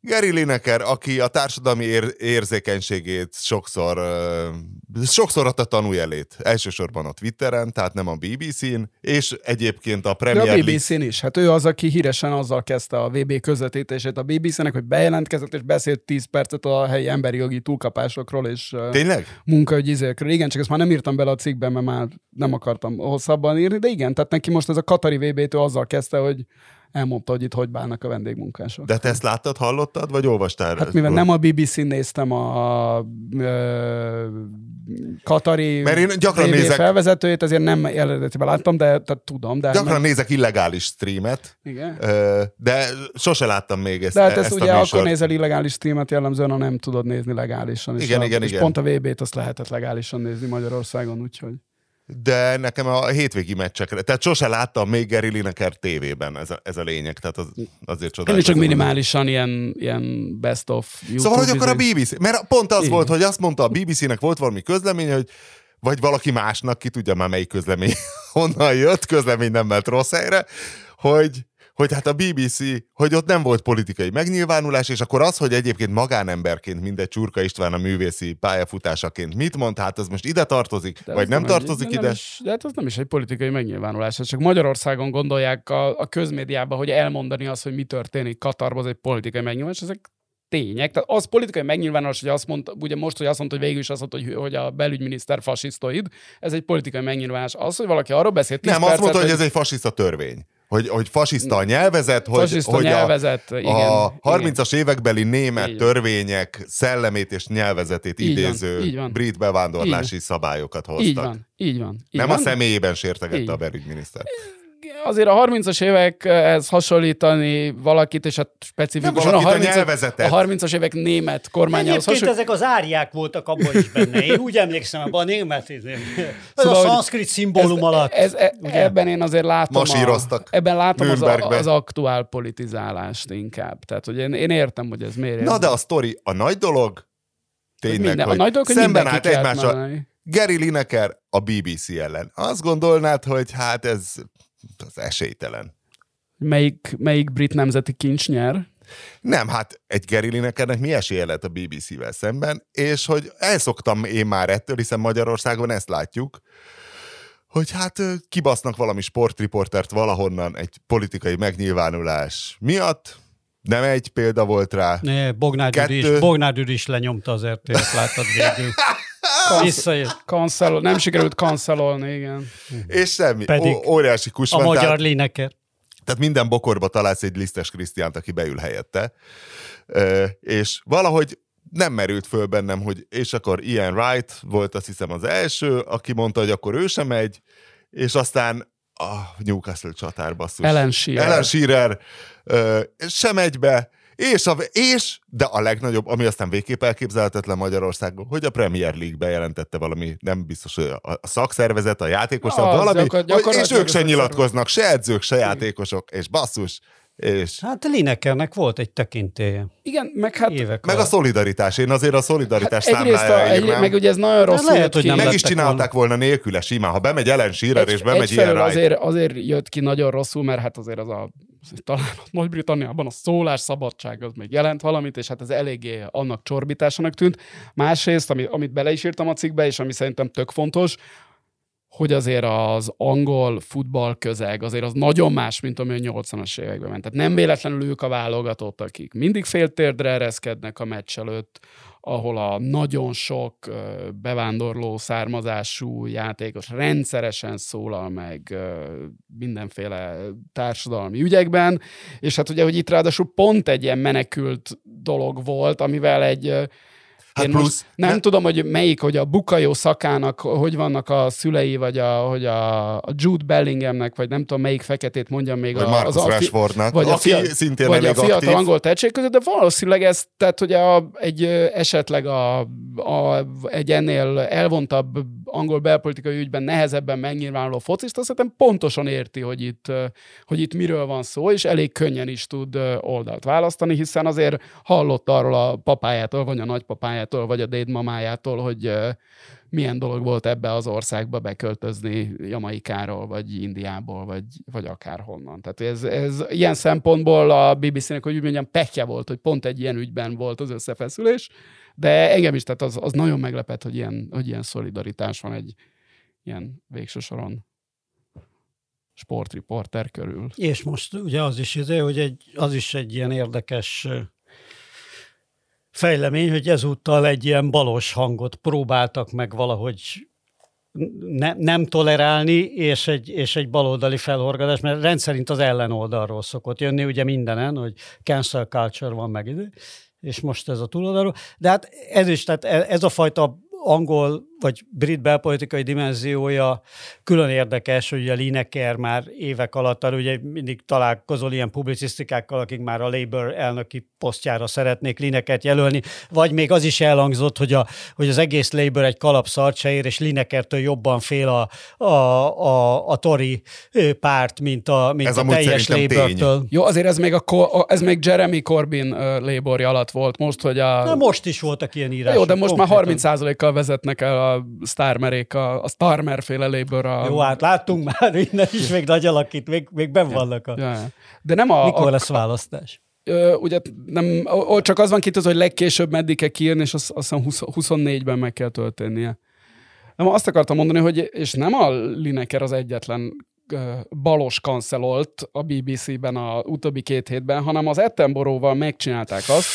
Gary Lineker, aki a társadalmi ér- érzékenységét sokszor, uh, sokszor adta tanújelét. Elsősorban a Twitteren, tehát nem a BBC-n, és egyébként a Premier League... a BBC-n is. Hát ő az, aki híresen azzal kezdte a VB közvetítését a BBC-nek, hogy bejelentkezett és beszélt 10 percet a helyi emberi jogi túlkapásokról és Tényleg? munkaügyi izékről. Igen, csak ezt már nem írtam bele a cikkben, mert már nem akartam hosszabban írni, de igen, tehát neki most ez a Katari VB-től azzal kezdte, hogy elmondta, hogy itt hogy bánnak a vendégmunkások. De te ezt láttad, hallottad, vagy olvastál? Hát mivel nem a BBC-n néztem a ö, Katari Mert én gyakran TV nézek... felvezetőjét, ezért nem eredetiben láttam, de tehát tudom. De gyakran meg... nézek illegális streamet, Igen. de sose láttam még ezt De hát ezt ezt a ugye műsort. akkor nézel illegális streamet jellemzően, ha nem tudod nézni legálisan. Igen, a, igen, és igen. pont a VB-t azt lehetett legálisan nézni Magyarországon, úgyhogy de nekem a hétvégi meccsekre, tehát sose láttam még Gary Lineker tévében, ez a, ez a lényeg, tehát az, azért Én csodálkozom. csak minimálisan ilyen, ilyen best of YouTube Szóval, hogy akkor a izé- BBC, mert pont az Igen. volt, hogy azt mondta a BBC-nek volt valami közlemény, hogy vagy valaki másnak, ki tudja már melyik közlemény honnan jött, közlemény nem ment rossz helyre, hogy, hogy hát a BBC, hogy ott nem volt politikai megnyilvánulás, és akkor az, hogy egyébként magánemberként mindegy Csurka István a művészi pályafutásaként mit mond, hát az most ide tartozik, De vagy az nem egy- tartozik de ide. Nem is, de hát az nem is egy politikai megnyilvánulás, csak Magyarországon gondolják a, a közmédiában, hogy elmondani azt, hogy mi történik Katarban, az egy politikai megnyilvánulás, ezek tények. Tehát az politikai megnyilvánulás, hogy azt mondta, ugye most, hogy azt mondta, hogy végül is azt mondta, hogy, hogy a belügyminiszter fasisztoid, ez egy politikai megnyilvánulás. Az, hogy valaki arról beszél 10 Nem, azt percet, mondta, hogy ez egy fasiszta törvény. Hogy, hogy fasiszta a nyelvezet, hogy, fasiszta hogy nyelvezet, a, igen, a igen. 30-as évekbeli német Így van. törvények szellemét és nyelvezetét Így van, idéző így van. brit bevándorlási szabályokat hoztak. Így van, így van. Így Nem van. a személyében sértegette Így. a belügyminiszter. Azért a 30-as évekhez hasonlítani valakit, és hát specifikusan a, valakit, a 30 nyelvezetet. a 30-as évek német kormányához hasonlít. ezek az áriák voltak abban is benne. Én úgy emlékszem abban a német. Ez Szóval, a hogy szanszkrit szimbólum alatt. Ez, ez, ebben én azért látom, a, ebben látom az, a, az aktuál politizálást inkább. Tehát, hogy én, én értem, hogy ez miért. Na de a sztori, a nagy dolog, tényleg, minden, hogy a nagy dolog, hogy szemben állt egymással. Gary Lineker a BBC ellen. Azt gondolnád, hogy hát ez az esélytelen. Melyik, melyik brit nemzeti kincs nyer? Nem, hát egy Gary Linekernek mi esélye lett a BBC-vel szemben, és hogy elszoktam én már ettől, hiszen Magyarországon ezt látjuk, hogy hát kibasznak valami sportriportert valahonnan egy politikai megnyilvánulás miatt, nem egy példa volt rá. Ne, Bognár Gyuri is, Kettő. Bognár Gyuri is lenyomta az RTL-t, láttad végül. Visszajött. Cancel, nem sikerült cancelolni, igen. És semmi. Pedig Ó- óriási kus A magyar Lineker. tehát minden bokorba találsz egy lisztes Krisztiánt, aki beül helyette. És valahogy nem merült föl bennem, hogy és akkor Ian Wright volt azt hiszem az első, aki mondta, hogy akkor ő sem megy, és aztán a Newcastle csatár basszus. Ellen Shearer. Ellen Shearer ö, sem megy be, és, a, és, de a legnagyobb, ami aztán végképp elképzelhetetlen Magyarországon, hogy a Premier League bejelentette valami, nem biztos, hogy a, szakszervezet, a játékosok, Az, valami, gyakor- és ők se nyilatkoznak, se edzők, se játékosok, és basszus, és Hát Linekernek volt egy tekintélye. Igen, meg hát Évek meg a alatt. szolidaritás, én azért a szolidaritás Hát egyrészt, számlájára a, egy, írnám. meg ugye ez nagyon rosszul lehet, jött hogy ki. nem meg is csinálták volna nélküle simán. Ha bemegy Ellen Shearer, és bemegy ilyen azért, azért jött ki nagyon rosszul, mert hát azért az a talán ott Nagy-Britanniában a szólás szabadság az még jelent valamit, és hát ez eléggé annak csorbításának tűnt. Másrészt, ami, amit bele is írtam a cikkbe, és ami szerintem tök fontos, hogy azért az angol futball közeg azért az nagyon más, mint ami a 80-as években ment. Tehát nem véletlenül ők a válogatott, akik mindig féltérdre ereszkednek a meccs előtt, ahol a nagyon sok bevándorló származású játékos rendszeresen szólal meg mindenféle társadalmi ügyekben, és hát ugye, hogy itt ráadásul pont egy ilyen menekült dolog volt, amivel egy Hát Én plusz- nem ne- tudom, hogy melyik, hogy a Bukajó szakának, hogy vannak a szülei, vagy a, hogy a, a Jude Bellinghamnek, vagy nem tudom melyik feketét mondjam még. Vagy a, Marcus az a Rashfordnak, vagy a, aki fia, szintén vagy a elég fiatal aktív. angol tehetség között, de valószínűleg ez, tehát hogy a, egy esetleg a, a, egy ennél elvontabb angol belpolitikai ügyben nehezebben megnyilvánuló focista, szerintem pontosan érti, hogy itt, hogy itt miről van szó, és elég könnyen is tud oldalt választani, hiszen azért hallott arról a papájától, vagy a nagypapájától, vagy a dédmamájától, hogy milyen dolog volt ebbe az országba beköltözni Jamaikáról, vagy Indiából, vagy, vagy akárhonnan. Tehát ez, ez ilyen szempontból a BBC-nek, hogy úgy mondjam, pekje volt, hogy pont egy ilyen ügyben volt az összefeszülés, de engem is, tehát az, az nagyon meglepett, hogy ilyen, hogy ilyen szolidaritás van egy ilyen végső soron sportriporter körül. És most ugye az is, izé, hogy egy, az is egy ilyen érdekes fejlemény, hogy ezúttal egy ilyen balos hangot próbáltak meg valahogy ne, nem tolerálni, és egy, és egy baloldali felhorgadás, mert rendszerint az ellenoldalról szokott jönni, ugye mindenen, hogy cancel culture van meg és most ez a túloldalról. De hát ez is, tehát ez a fajta angol vagy brit belpolitikai dimenziója külön érdekes, hogy a Lineker már évek alatt, ugye mindig találkozol ilyen publicisztikákkal, akik már a Labour elnöki posztjára szeretnék Linekert jelölni, vagy még az is elhangzott, hogy, a, hogy az egész Labour egy kalapszart se ér, és Linekertől jobban fél a, a, a, a Tory párt, mint a, mint Ez a teljes Labour-től. Jó, azért ez még, a, ez még Jeremy Corbyn uh, laborja alatt volt most, hogy a... Na most is voltak ilyen írások. jó, de most konkrétan. már 30%-kal vezetnek el a Starmerék, a, a Starmer féle labor a... Jó, hát láttunk már innen is még nagy alakít, még, még ben vannak a... Ja. De nem a, Mikor a, lesz választás? Ö, ugye nem, ó, csak az van kitűzve, hogy legkésőbb meddig kell kijönni, és azt, azt hiszem 20, 24-ben meg kell töltenie. Nem, azt akartam mondani, hogy és nem a Lineker az egyetlen balos kancelolt a BBC-ben a utóbbi két hétben, hanem az Attenborough-val megcsinálták azt,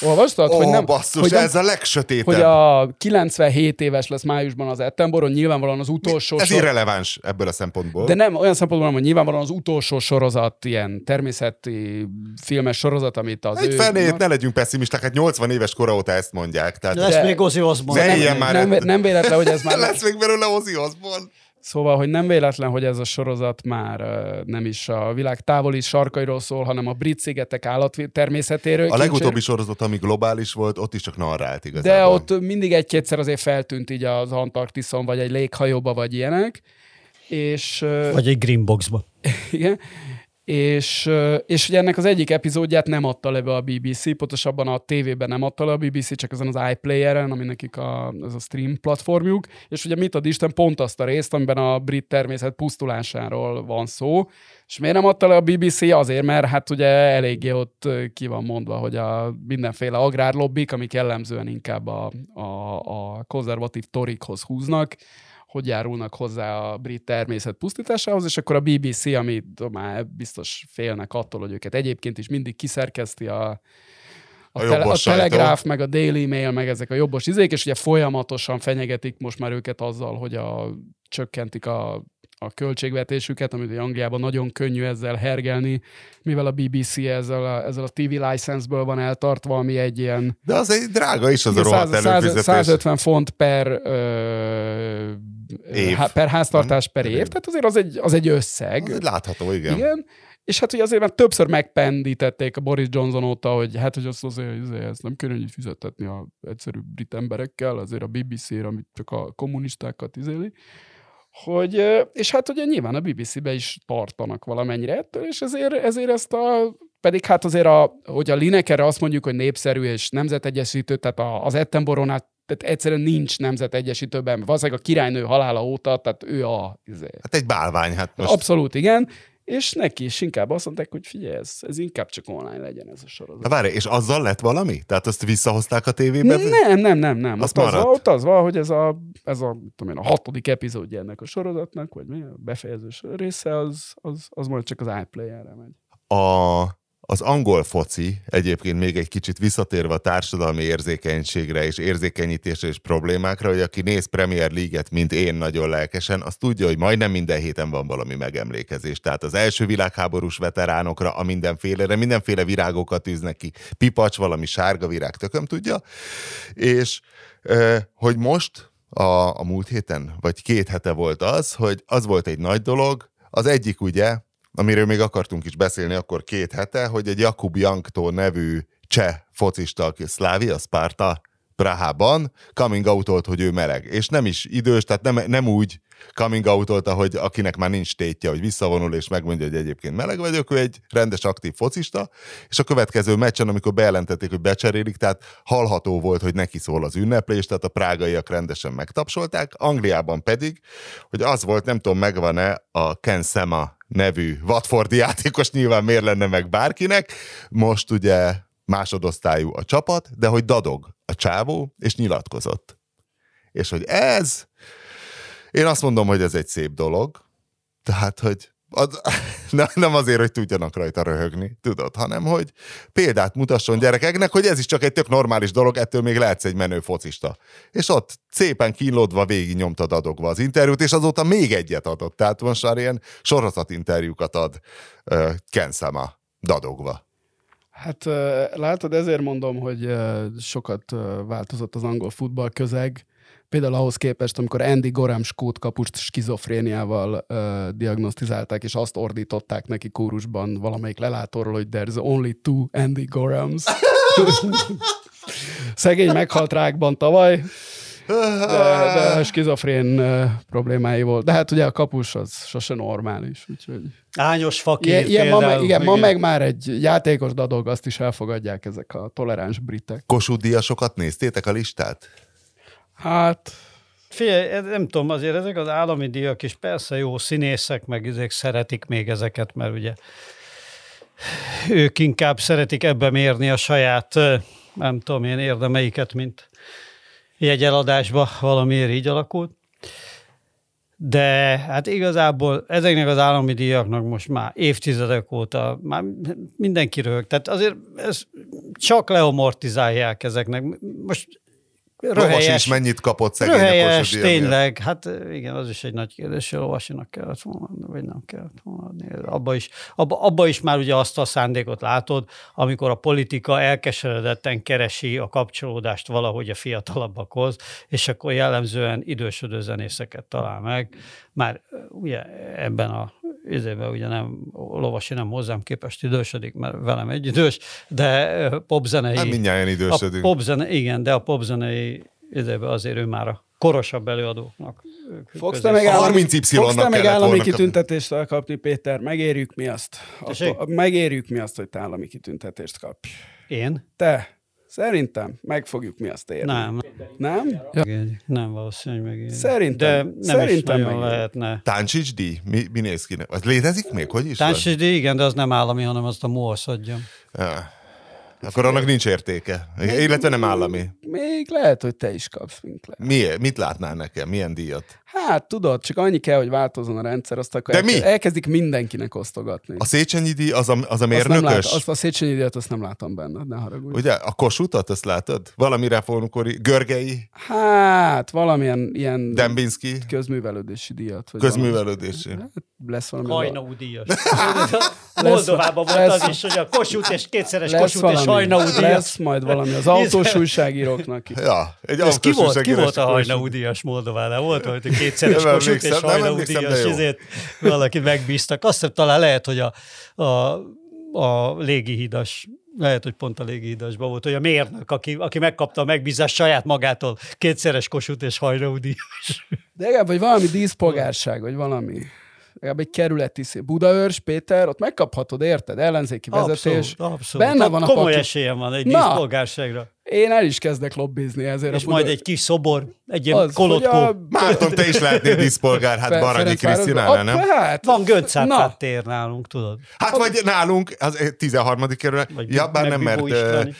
Olvastad, Ó, hogy nem, basszus, hogy, nem, ez a legsötétebb. hogy a 97 éves lesz májusban az Attenborough, nyilvánvalóan az utolsó Ez sor- irreleváns ebből a szempontból. de nem olyan szempontból, hogy nyilvánvalóan az utolsó sorozat, ilyen természeti filmes sorozat, amit az Egy ő... fenét, ne legyünk pessimisták, hát 80 éves kora óta ezt mondják. Tehát Lesz De- még Ozzy Osbourne. Ne nem, már nem, ettől. nem véletlen, hogy ez már... lesz még belőle Ozzy Osbourne. Szóval, hogy nem véletlen, hogy ez a sorozat már nem is a világ távoli sarkairól szól, hanem a brit szigetek állat természetéről. A kincsér- legutóbbi sorozat, ami globális volt, ott is csak narrált igazából. De ott mindig egy-kétszer azért feltűnt így az Antarktiszon, vagy egy léghajóba, vagy ilyenek. És, Vagy egy Greenboxba. igen. És, és ugye ennek az egyik epizódját nem adta le be a BBC, pontosabban a tévében nem adta le a BBC, csak ezen az iPlayer-en, ami nekik a, ez a stream platformjuk, és ugye mit ad Isten pont azt a részt, amiben a brit természet pusztulásáról van szó, és miért nem adta le a BBC? Azért, mert hát ugye eléggé ott ki van mondva, hogy a mindenféle agrárlobbik, amik jellemzően inkább a, a, a konzervatív torikhoz húznak, hogy járulnak hozzá a brit természet pusztításához, és akkor a BBC, ami már biztos félnek attól, hogy őket egyébként is mindig kiszerkeszti a, a, A tele, a. Telegraph, meg a Daily Mail, meg ezek a jobbos izék, és ugye folyamatosan fenyegetik most már őket azzal, hogy a, csökkentik a, a költségvetésüket, amit Angliában nagyon könnyű ezzel hergelni, mivel a BBC ezzel a, ezzel a TV license-ből van eltartva, ami egy ilyen De az egy drága is az a rohadt 100, előfizetés. 150 font per, ö, Év. per háztartás per év, év. tehát azért az egy, az egy összeg. Az egy látható, igen. Igen. És hát ugye azért már többször megpendítették a Boris Johnson óta, hogy hát, hogy azt azért, azért ezt nem így fizetetni a egyszerű brit emberekkel, azért a BBC-re, amit csak a kommunistákat izéli. Hogy, és hát ugye nyilván a BBC-be is tartanak valamennyire ettől, és ezért, ezért ezt a pedig hát azért, a, hogy a Linekerre azt mondjuk, hogy népszerű és nemzetegyesítő, tehát a- az Ettenboronát tehát egyszerűen nincs nemzetegyesítőben. Valószínűleg a királynő halála óta, tehát ő a... Izé. Hát egy bálvány, hát most... Abszolút igen. És neki is inkább azt mondták, hogy figyelj, ez, ez inkább csak online legyen ez a Na sorozat. várj, és azzal lett valami? Tehát azt visszahozták a tévébe? Nem, nem, nem, nem. Az Ott az, ott az van, hogy ez a, ez a, tudom én, a hatodik epizódja ennek a sorozatnak, vagy mi, a befejezős része, az, az, az majd csak az iPlayer-re megy. A az angol foci, egyébként még egy kicsit visszatérve a társadalmi érzékenységre és érzékenyítésre és problémákra, hogy aki néz Premier League-et, mint én nagyon lelkesen, az tudja, hogy majdnem minden héten van valami megemlékezés. Tehát az első világháborús veteránokra, a mindenfélere, mindenféle virágokat űznek ki, pipacs, valami sárga virág, tököm tudja. És hogy most a, a múlt héten, vagy két hete volt az, hogy az volt egy nagy dolog, az egyik ugye, amiről még akartunk is beszélni akkor két hete, hogy egy Jakub Janktó nevű cseh focista, aki Szlávia, Sparta, Prahában coming out hogy ő meleg. És nem is idős, tehát nem, nem úgy coming out hogy akinek már nincs tétje, hogy visszavonul és megmondja, hogy egyébként meleg vagyok, ő egy rendes aktív focista, és a következő meccsen, amikor bejelentették, hogy becserélik, tehát hallható volt, hogy neki szól az ünneplés, tehát a prágaiak rendesen megtapsolták, Angliában pedig, hogy az volt, nem tudom, megvan-e a Ken Sema nevű Watfordi játékos, nyilván miért lenne meg bárkinek, most ugye másodosztályú a csapat, de hogy dadog a csávó, és nyilatkozott. És hogy ez, én azt mondom, hogy ez egy szép dolog, tehát, hogy az, nem azért, hogy tudjanak rajta röhögni, tudod, hanem hogy példát mutasson gyerekeknek, hogy ez is csak egy tök normális dolog, ettől még lehetsz egy menő focista. És ott szépen kínlódva végig nyomtad adogva az interjút, és azóta még egyet adott. Tehát most már ilyen sorozatinterjúkat ad uh, Kenszama dadogva. Hát látod, ezért mondom, hogy sokat változott az angol futball közeg. Például ahhoz képest, amikor Andy Gorham skót kapust skizofréniával uh, diagnosztizálták, és azt ordították neki kórusban valamelyik lelátorról, hogy there's only two Andy Gorhams. Szegény meghalt rákban tavaly, de, de skizofrén problémái volt. De hát ugye a kapus az sose normális, úgyhogy... Ányos fakír ilyen, ma meg, igen, ma meg már egy játékos dadog, azt is elfogadják ezek a toleráns britek. Kossuth sokat néztétek a listát? Hát... Figyelj, nem tudom, azért ezek az állami díjak is persze jó színészek, meg ezek szeretik még ezeket, mert ugye ők inkább szeretik ebbe mérni a saját, nem tudom én, érdemeiket, mint jegyeladásba valamiért így alakult. De hát igazából ezeknek az állami díjaknak most már évtizedek óta már mindenki röhög. Tehát azért ez csak leomortizálják ezeknek. Most Röhelyes, is mennyit kapott szegény Röhelyes, tényleg. Hát igen, az is egy nagy kérdés, hogy Lovasinak kellett volna, vagy nem kellett volna adni. Abba is, abba, abba is már ugye azt a szándékot látod, amikor a politika elkeseredetten keresi a kapcsolódást valahogy a fiatalabbakhoz, és akkor jellemzően idősödő zenészeket talál meg. Már ugye ebben a izében ugye nem, Lovasi nem hozzám képest idősödik, mert velem egy idős, de popzenei... Hát mindjárt idősödünk. A popzene, igen, de a popzenei izében azért ő már a korosabb előadóknak. Fogsz te meg, állami, 30 fogsz te meg állami kitüntetést elkapni, Péter? Megérjük mi azt? Attól, megérjük mi azt, hogy te állami kitüntetést kapj. Én? Te. Szerintem meg fogjuk mi azt érni. Nem. Nem? Ja. Nem valószínűleg megérni. Szerintem. De nem Szerintem is lehetne. Táncsics díj? Mi, mi néz ki? Az létezik még? Hogy is Táncsics díj, igen, de az nem állami, hanem azt a MOASZ adja. Ja. Akkor annak nincs értéke. Még, Illetve nem állami. Még lehet, hogy te is kapsz, mint lehet. Mi, mit látnál nekem? Milyen díjat? Hát tudod, csak annyi kell, hogy változzon a rendszer, azt akkor De elkezd, mi? elkezdik mindenkinek osztogatni. A Széchenyi díj az a, az a mérnökös? Azt, lát, azt a Széchenyi díjat azt nem látom benne, ne haragudj. Ugye, a kosutat azt látod? Valami reformkori, Görgei? Hát, valamilyen ilyen... Dembinski? Közművelődési díjat. Vagy közművelődési. Valami. Hát, lesz valami... Hajnaú díjas. Moldovában volt az is, hogy a Kossuth és kétszeres Kossuth és Hajnaú díjas. Lesz majd valami az autós újságíróknak. Ja, egy autós ki volt, ki volt a Hajnaú díjas Moldovánál? Volt, hogy kétszeres Kossuth és Hajnaú díjas, ezért valaki megbíztak. Azt hiszem talán lehet, hogy a, a, a légihidas lehet, hogy pont a légihidasban volt, hogy a mérnök, aki, aki megkapta a megbízást saját magától, kétszeres kosut és hajraudíjas. De legalább, vagy valami díszpolgárság, vagy valami legalább egy kerületi szép. Budaörs, Péter, ott megkaphatod, érted? Ellenzéki vezetés. Abszolút, abszolút. Benne van a Komoly paki... esélyem van egy díszpolgárságra. Én el is kezdek lobbizni ezért. És a Buda... majd egy kis szobor, egy ilyen kolotkó. A... Márton, te is lehetnél díszpolgár, hát Baranyi Krisztinál, nem? Hát, van Göncárpát tér nálunk, tudod. Hát vagy nálunk, az 13. kerület. Ja, bár nem, mert...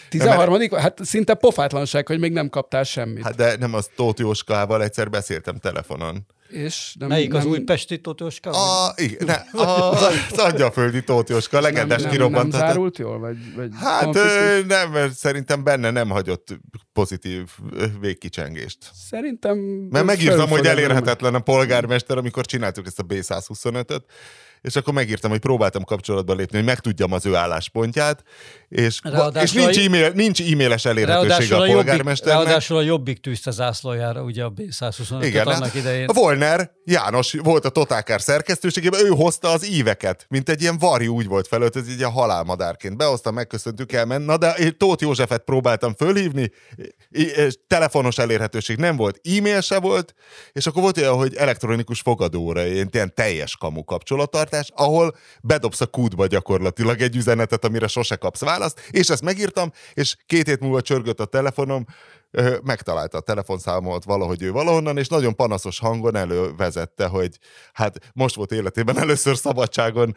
13. Hát szinte pofátlanság, hogy még nem kaptál semmit. Hát de nem az Tóth Jóskával egyszer beszéltem telefonon És nem, Melyik az nem, újpesti Totoska? A, igen, ne, a, az angyalföldi Tóth Jóska, a nem, legendás nem, nem kirobbantat. zárult jól? Vagy, vagy Hát ö, nem, mert szerintem benne nem hagyott pozitív végkicsengést. Szerintem... Mert megírtam, hogy elérhetetlen a polgármester, amikor csináltuk ezt a B125-öt, és akkor megírtam, hogy próbáltam kapcsolatba lépni, hogy megtudjam az ő álláspontját, és, Ráadásul és nincs, a- e-mail, nincs e-mailes elérhetősége Ráadásul a a, jobbik, polgármesternek. ráadásul a Jobbik tűzte zászlójára, ugye a B125 Igen, annak hát idején. a Volner János volt a Totálkár szerkesztőségében, ő hozta az íveket, mint egy ilyen varjú úgy volt felöltözve, egy ilyen halálmadárként. Behoztam, megköszöntük, elment. Na de én Tóth Józsefet próbáltam fölhívni, és telefonos elérhetőség nem volt, e-mail se volt, és akkor volt olyan, hogy elektronikus fogadóra, ilyen, ilyen teljes kamu kapcsolattartás, ahol bedobsz a kútba gyakorlatilag egy üzenetet, amire sose kapsz választ, és ezt megírtam, és két hét múlva csörgött a telefonom, megtalálta a telefonszámomat valahogy ő valahonnan, és nagyon panaszos hangon elővezette, hogy hát most volt életében először szabadságon,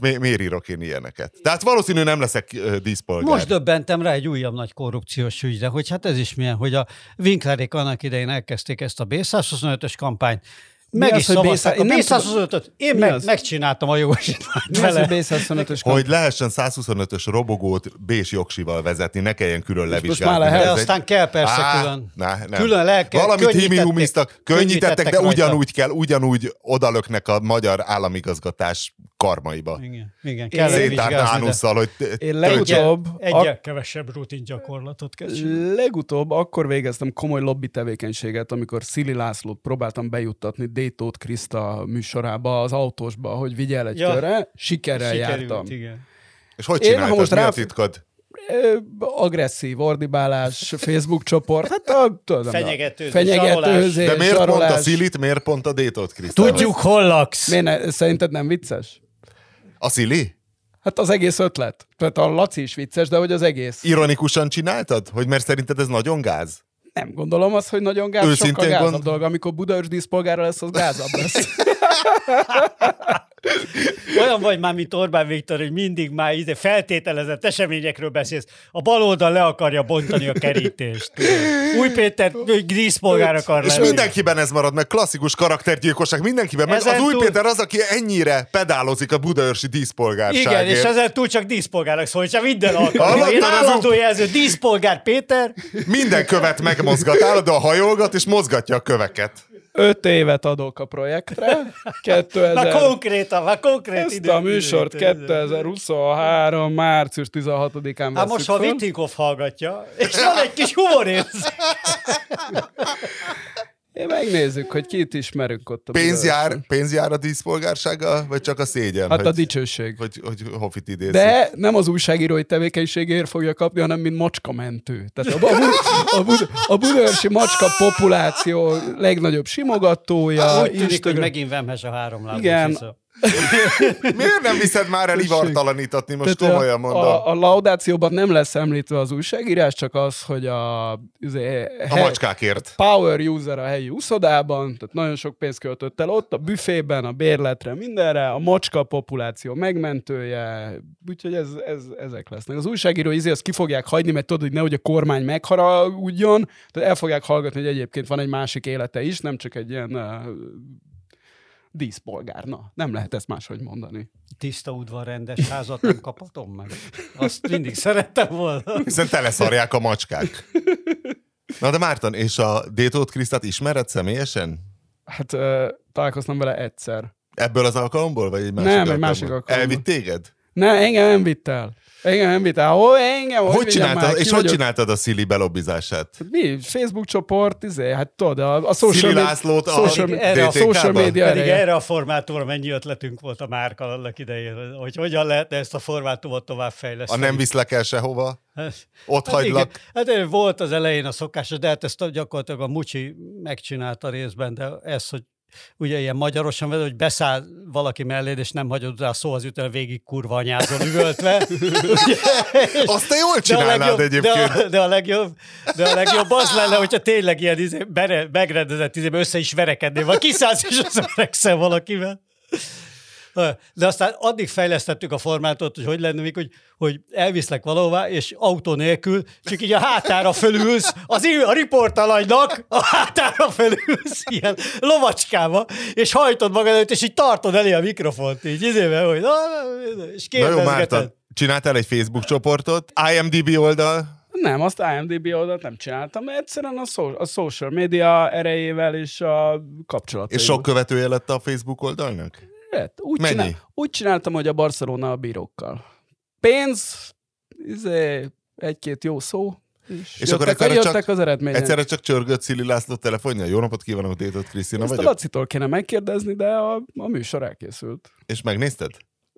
mi, miért írok én ilyeneket? Tehát valószínű nem leszek díszpolgár. Most döbbentem rá egy újabb nagy korrupciós ügyre, hogy hát ez is milyen, hogy a Winklerék annak idején elkezdték ezt a B125-ös kampányt, meg az, is hogy szavazták B100 a én nem tudom- B125-öt, én meg, az? megcsináltam a jogosítványt Mi az, vele. hogy B125-ös hogy lehessen 125-ös robogót B-s jogsival vezetni, ne kelljen külön most levizsgálni. már lehet. De aztán kell persze Á, külön. Ne, nem. Külön le kell- Valamit könnyítettek- hímihumiztak, könnyítettek, de könnyítettek rajta. ugyanúgy kell, ugyanúgy odalöknek a magyar államigazgatás karmaiba. Igen, igen, kell Szétárt vizsgázni, de ánusszal, hogy Én legutóbb, egyel kevesebb rutin gyakorlatot kell csinálni. Legutóbb akkor végeztem komoly lobby tevékenységet, amikor Szili Lászlót próbáltam bejuttatni Détót Kriszta műsorába, az autósba, hogy vigye el egy Ja. körre, sikerrel Sikerült, jártam. igen. És hogy Én, ha csináltad? most Mi a rá- titkod? Ö, Agresszív, ordibálás, Facebook csoport, hát a, tudom, Fenyegetőzés, fenyegetőzés, De miért pont a zsarolás. Szilit, miért pont a Détot, Krisztán? Tudjuk, hol laksz. Miért ne, szerinted nem vicces? A Szili? Hát az egész ötlet. Tehát a Laci is vicces, de hogy az egész. Ironikusan csináltad? Hogy mert szerinted ez nagyon gáz? Nem gondolom azt, hogy nagyon gáz, Őszintén sokkal gázabb gond- dolog. Amikor Budaörs díszpolgára lesz, az gázabb lesz. Olyan vagy már, mint Orbán Viktor, hogy mindig már ide feltételezett eseményekről beszélsz. A bal oldal le akarja bontani a kerítést. Új Péter díszpolgár akar És lenni. mindenkiben ez marad meg, klasszikus karaktergyilkosság, mindenkiben. Meg az új túl- Péter az, aki ennyire pedálozik a budaörsi díszpolgárságért. Igen, és ezen túl csak díszpolgárnak szól, csak minden alkalommal. Én állandó jelző, díszpolgár Péter, Minden követ megmozgat, állandóan hajolgat, és mozgatja a köveket. Öt évet adok a projektre. 2000... már konkrétan, már konkrét Ezt idő. a műsort idő- idő- 2023. március 16-án Hát most, ha. Wittinghoff hallgatja, és van egy kis humorérzés. Én megnézzük, hogy kit ismerünk ott a Pénz jár, pénz jár a díszpolgársággal, vagy csak a szégyen? Hát hogy, a dicsőség. hogy, hogy Hoffit idézik. De nem az újságírói tevékenységért fogja kapni, hanem mint macskamentő. Tehát a, a, a, Bud- a budaörsi macska populáció legnagyobb simogatója. Úgy tűnik, hogy Instagram- megint vemhes a három lábú Igen. Miért nem viszed már el ivartalanítatni? Most Tehát komolyan mondom. a, a laudációban nem lesz említve az újságírás, csak az, hogy a, izé, A macskákért. power user a helyi úszodában, tehát nagyon sok pénzt költött el ott, a büfében, a bérletre, mindenre, a macska populáció megmentője, úgyhogy ez, ez, ezek lesznek. Az újságíró izé azt ki fogják hagyni, mert tudod, hogy nehogy a kormány megharagudjon, tehát el fogják hallgatni, hogy egyébként van egy másik élete is, nem csak egy ilyen uh, díszpolgár. Na, nem lehet ezt máshogy mondani. Tiszta udvar, rendes házat nem kaphatom meg. Azt mindig szerettem volna. Hiszen teleszarják a macskák. Na de Márton, és a Détót Krisztát ismered személyesen? Hát uh, találkoztam vele egyszer. Ebből az alkalomból, vagy egy másik Nem, egy másik alkalomból. Elvitt téged? Ne, engem nem vitt el. Engem nem vitt el. Hol, engem, hogy, Hogy, csináltad, már, és hogy csináltad a Szili belobbizását? Mi? Facebook csoport, izé, hát tudod, a, a social, Szili Lászlót a social, Pedig erre a social media Pedig ereje. erre a formátumra mennyi ötletünk volt a márka annak idején, hogy hogyan lehetne ezt a formátumot A továbbfejleszteni. nem viszlek el sehova? Hát, Ott Hát hagylak? igen, hát volt az elején a szokásos, de hát ezt gyakorlatilag a Mucsi megcsinálta részben, de ez, hogy ugye ilyen magyarosan vele, hogy beszáll valaki melléd, és nem hagyod rá szó az ütön, végig kurva anyázol üvöltve. Azt te jól De a, csinálnád legjobb, de, egyébként. a, de, a legjobb, de a legjobb az lenne, hogyha tényleg ilyen izé, bere, megrendezett izé, össze is verekednél, vagy kiszállsz és összeverekszel valakivel. De aztán addig fejlesztettük a formátot, hogy hogy lenne még, hogy, hogy elviszlek valahová, és autó nélkül, csak így a hátára fölülsz, az a riportalanynak a hátára fölülsz, ilyen lovacskába, és hajtod magad előtt, és így tartod elé a mikrofont, így izével, hogy és Na jó, Márta, csináltál egy Facebook csoportot, IMDB oldal, nem, azt IMDB oldalt nem csináltam, mert egyszerűen a, so- a social media erejével és a kapcsolat. És sok követője lett a Facebook oldalnak? Lett. Úgy, Mennyi? Csinál, úgy csináltam, hogy a Barcelona a bírókkal. Pénz, izé, egy-két jó szó, és, és jöttek, akkor jöttek csak, az eredmények. Egyszerre csak csörgött Szili László telefonja. Jó napot kívánok, Tétot Krisztina Ezt vagyok. a Lacitól kéne megkérdezni, de a, a műsor elkészült. És megnézted?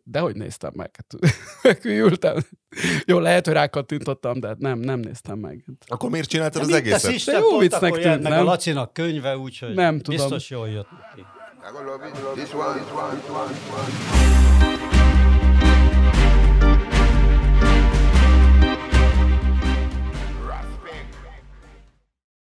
De hogy néztem meg? Hát, megültem. Jó, lehet, hogy rákattintottam, de hát nem, nem néztem meg. Akkor miért csináltad az egészet? Is, de jó viccnek tűnt, nem? A Lacinak könyve, úgyhogy nem tudom. biztos jól jött I go love it. This one. This one. This one. This one.